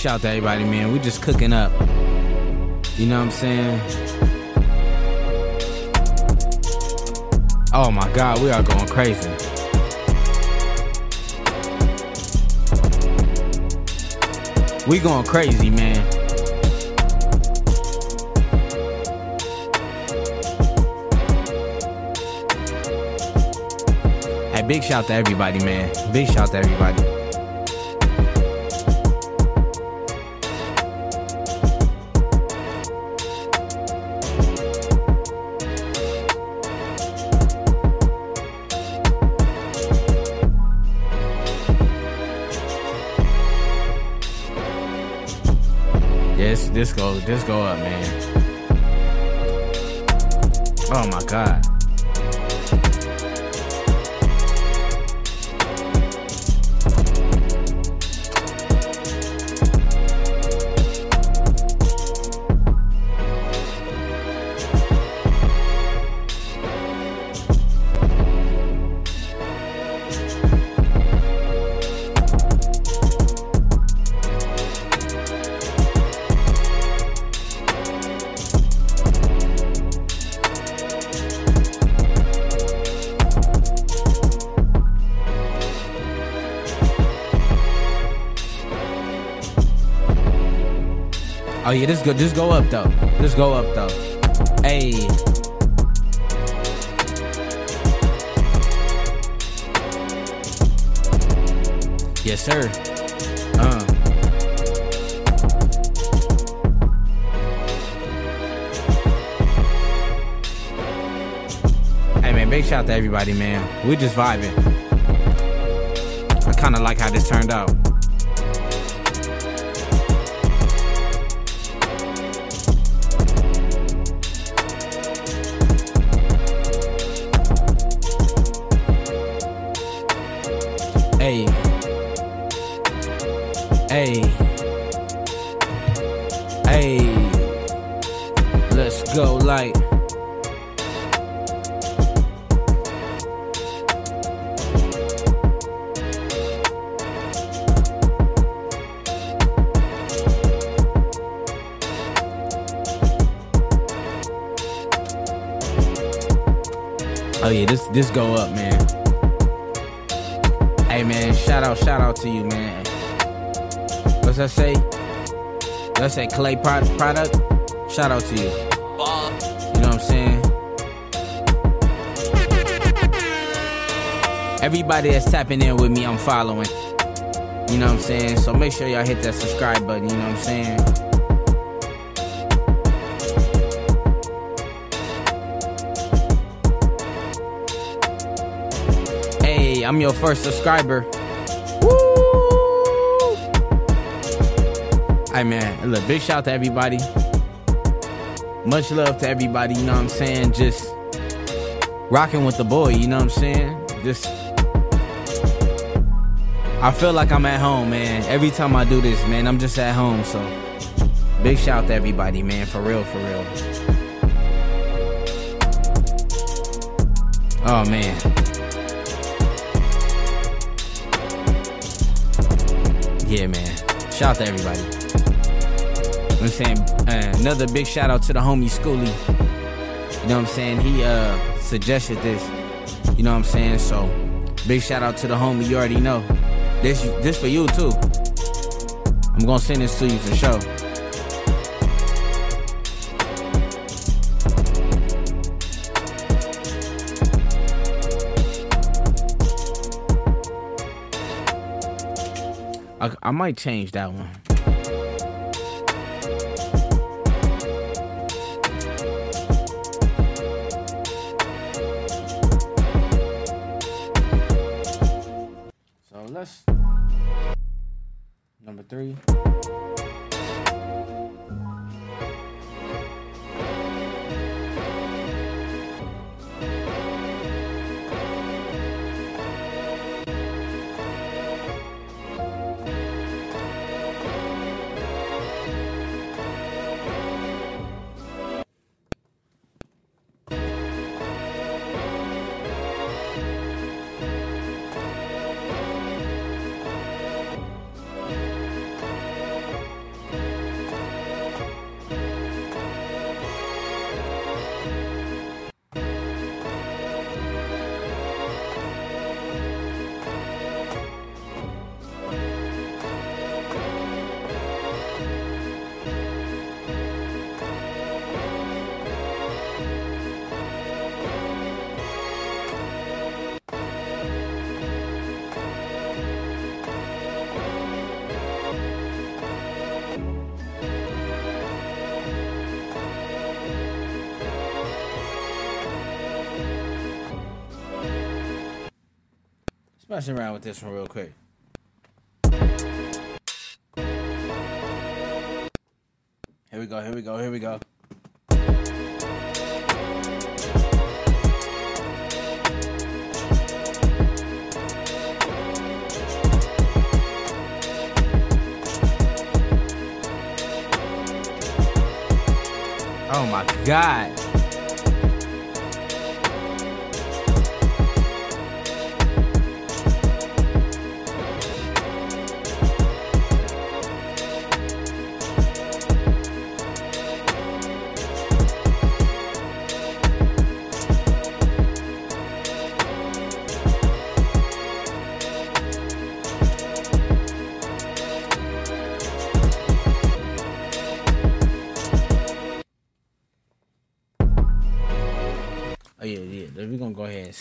Shout to everybody, man. We just cooking up. You know what I'm saying? Oh my god, we are going crazy. We going crazy, man. Hey, big shout to everybody, man. Big shout to everybody. Go, go up, man. Oh my god. Yeah, this go this go up though. This go up though. Hey. Yes, sir. Uh. Hey man, big shout out to everybody, man. We just vibing. I kind of like how this turned out. Let's clay pro- product. Shout out to you. You know what I'm saying? Everybody that's tapping in with me, I'm following. You know what I'm saying? So make sure y'all hit that subscribe button. You know what I'm saying? Hey, I'm your first subscriber. Hey man, look, big shout out to everybody. Much love to everybody, you know what I'm saying? Just rocking with the boy, you know what I'm saying? Just I feel like I'm at home, man. Every time I do this, man, I'm just at home, so big shout out to everybody, man, for real, for real. Oh man. Yeah, man. Shout out to everybody. I'm saying? Uh, another big shout out to the homie Schoolie. You know what I'm saying? He uh suggested this. You know what I'm saying? So big shout out to the homie. You already know. This this for you too. I'm gonna send this to you for sure. I, I might change that one. Three. Let's mess around with this one real quick. Here we go, here we go, here we go. Oh my god.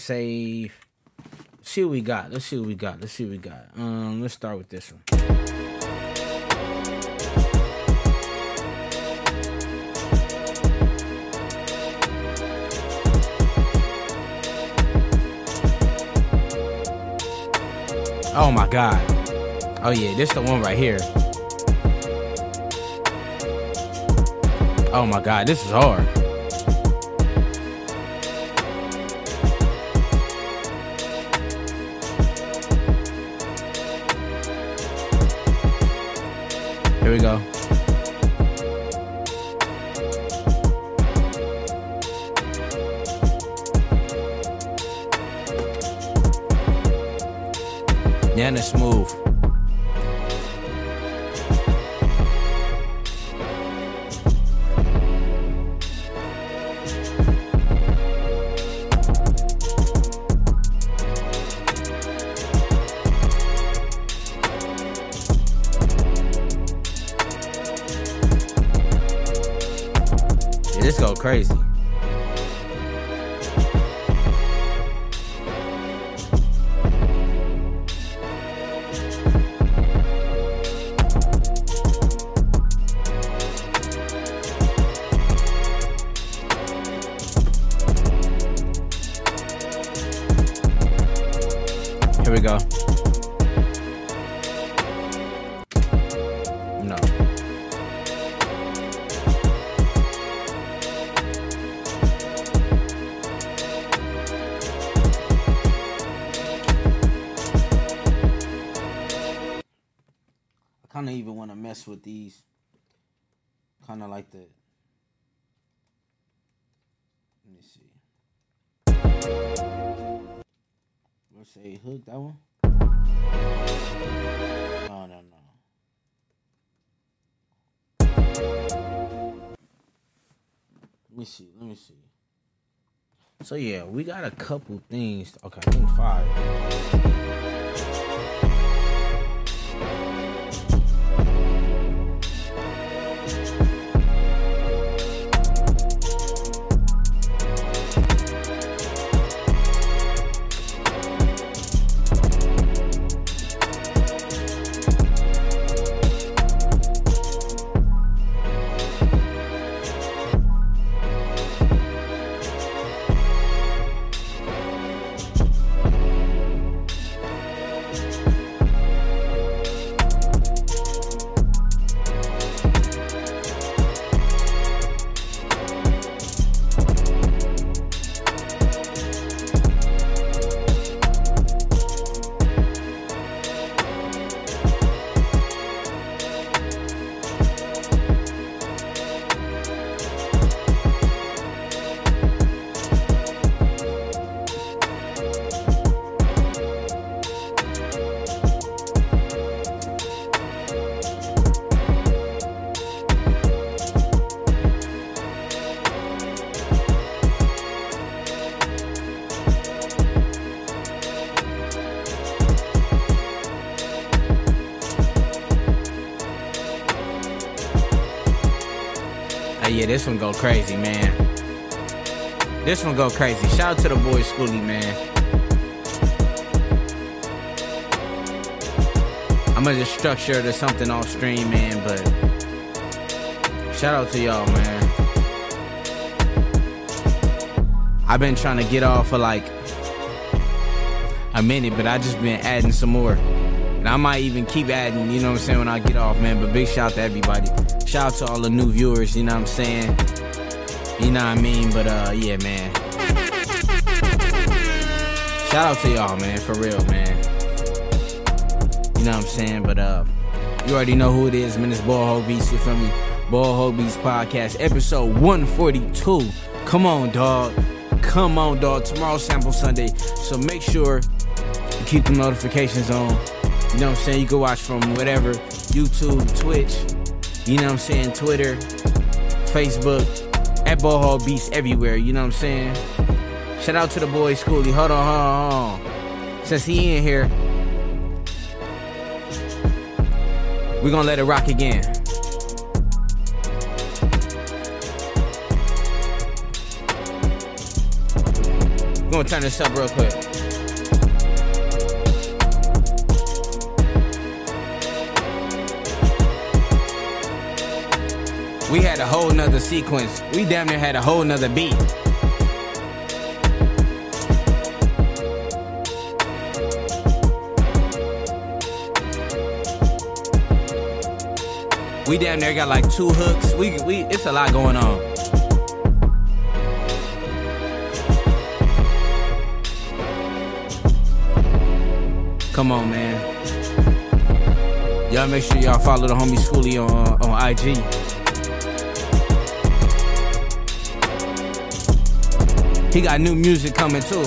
Save. see what we got. Let's see what we got. Let's see what we got. Um, let's start with this one. Oh my god. Oh yeah, this is the one right here. Oh my god, this is hard. We go. This go crazy. With these. Kind of like the. Let me see. Let's say hook that one. No, no, no. Let me see. Let me see. So yeah, we got a couple things. Okay, I think five. This one go crazy, man. This one go crazy. Shout out to the boy Schoolie, man. I'm gonna just structure it or something off stream, man, but shout out to y'all, man. I've been trying to get off for like a minute, but I just been adding some more. And I might even keep adding, you know what I'm saying, when I get off, man. But big shout out to everybody. Shout out to all the new viewers, you know what I'm saying? You know what I mean? But uh yeah, man. Shout out to y'all, man, for real, man. You know what I'm saying? But uh you already know who it is, man. It's Ball Hog Beats, you feel me? Ball Hog Beats Podcast, episode 142. Come on, dog. Come on, dog. Tomorrow Sample Sunday. So make sure you keep the notifications on. You know what I'm saying? You can watch from whatever, YouTube, Twitch, you know what I'm saying, Twitter, Facebook, at Hog Beats everywhere, you know what I'm saying? Shout out to the boy Schoolie. Hold on, hold on, hold on. Since he in here, we're gonna let it rock again. We're gonna turn this up real quick. We had a whole nother sequence. We damn near had a whole nother beat. We damn near got like two hooks. We we it's a lot going on. Come on, man. Y'all make sure y'all follow the homie Schoolie on uh, on IG. He got new music coming too.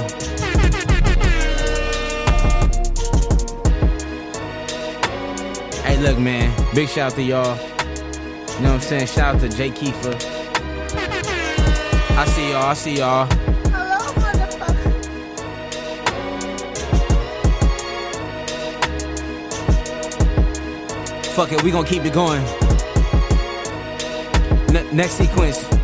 Hey, look, man. Big shout out to y'all. You know what I'm saying? Shout out to Jay Kiefer. I see y'all. I see y'all. Hello, motherfucker. Fuck it. We gonna keep it going. Ne- next sequence.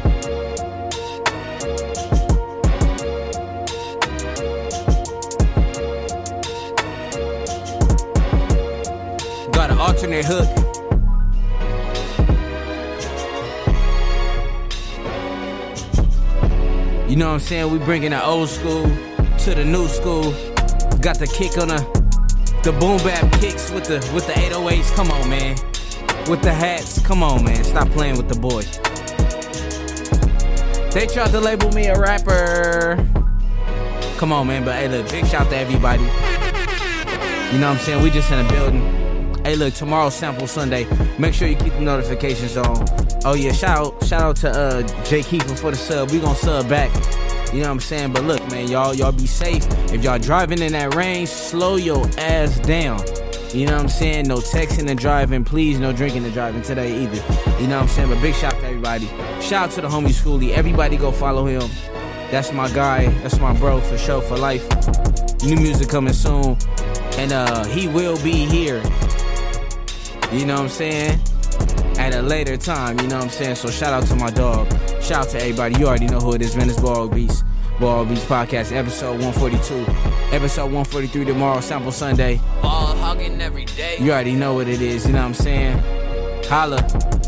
I'm saying? We bringing the old school to the new school. Got the kick on the the boom bap kicks with the with the 808s. Come on, man. With the hats. Come on, man. Stop playing with the boy. They tried to label me a rapper. Come on, man. But hey, look, big shout to everybody. You know what I'm saying? We just in a building. Hey, look, tomorrow sample Sunday. Make sure you keep the notifications on. Oh yeah, shout out, shout out to uh Jay Kiefer for the sub. We gonna sub back. You know what I'm saying? But look, man, y'all, y'all be safe. If y'all driving in that rain, slow your ass down. You know what I'm saying? No texting and driving, please. No drinking and driving today either. You know what I'm saying? But big shout out to everybody. Shout out to the homie Schoolie. Everybody go follow him. That's my guy. That's my bro for show for life. New music coming soon. And uh he will be here. You know what I'm saying? At a later time, you know what I'm saying? So shout out to my dog. Shout out to everybody. You already know who it is, Venice Ball Beats. Ball Beats Podcast, episode 142. Episode 143 tomorrow, Sample Sunday. Ball hogging every day. You already know what it is, you know what I'm saying? Holla.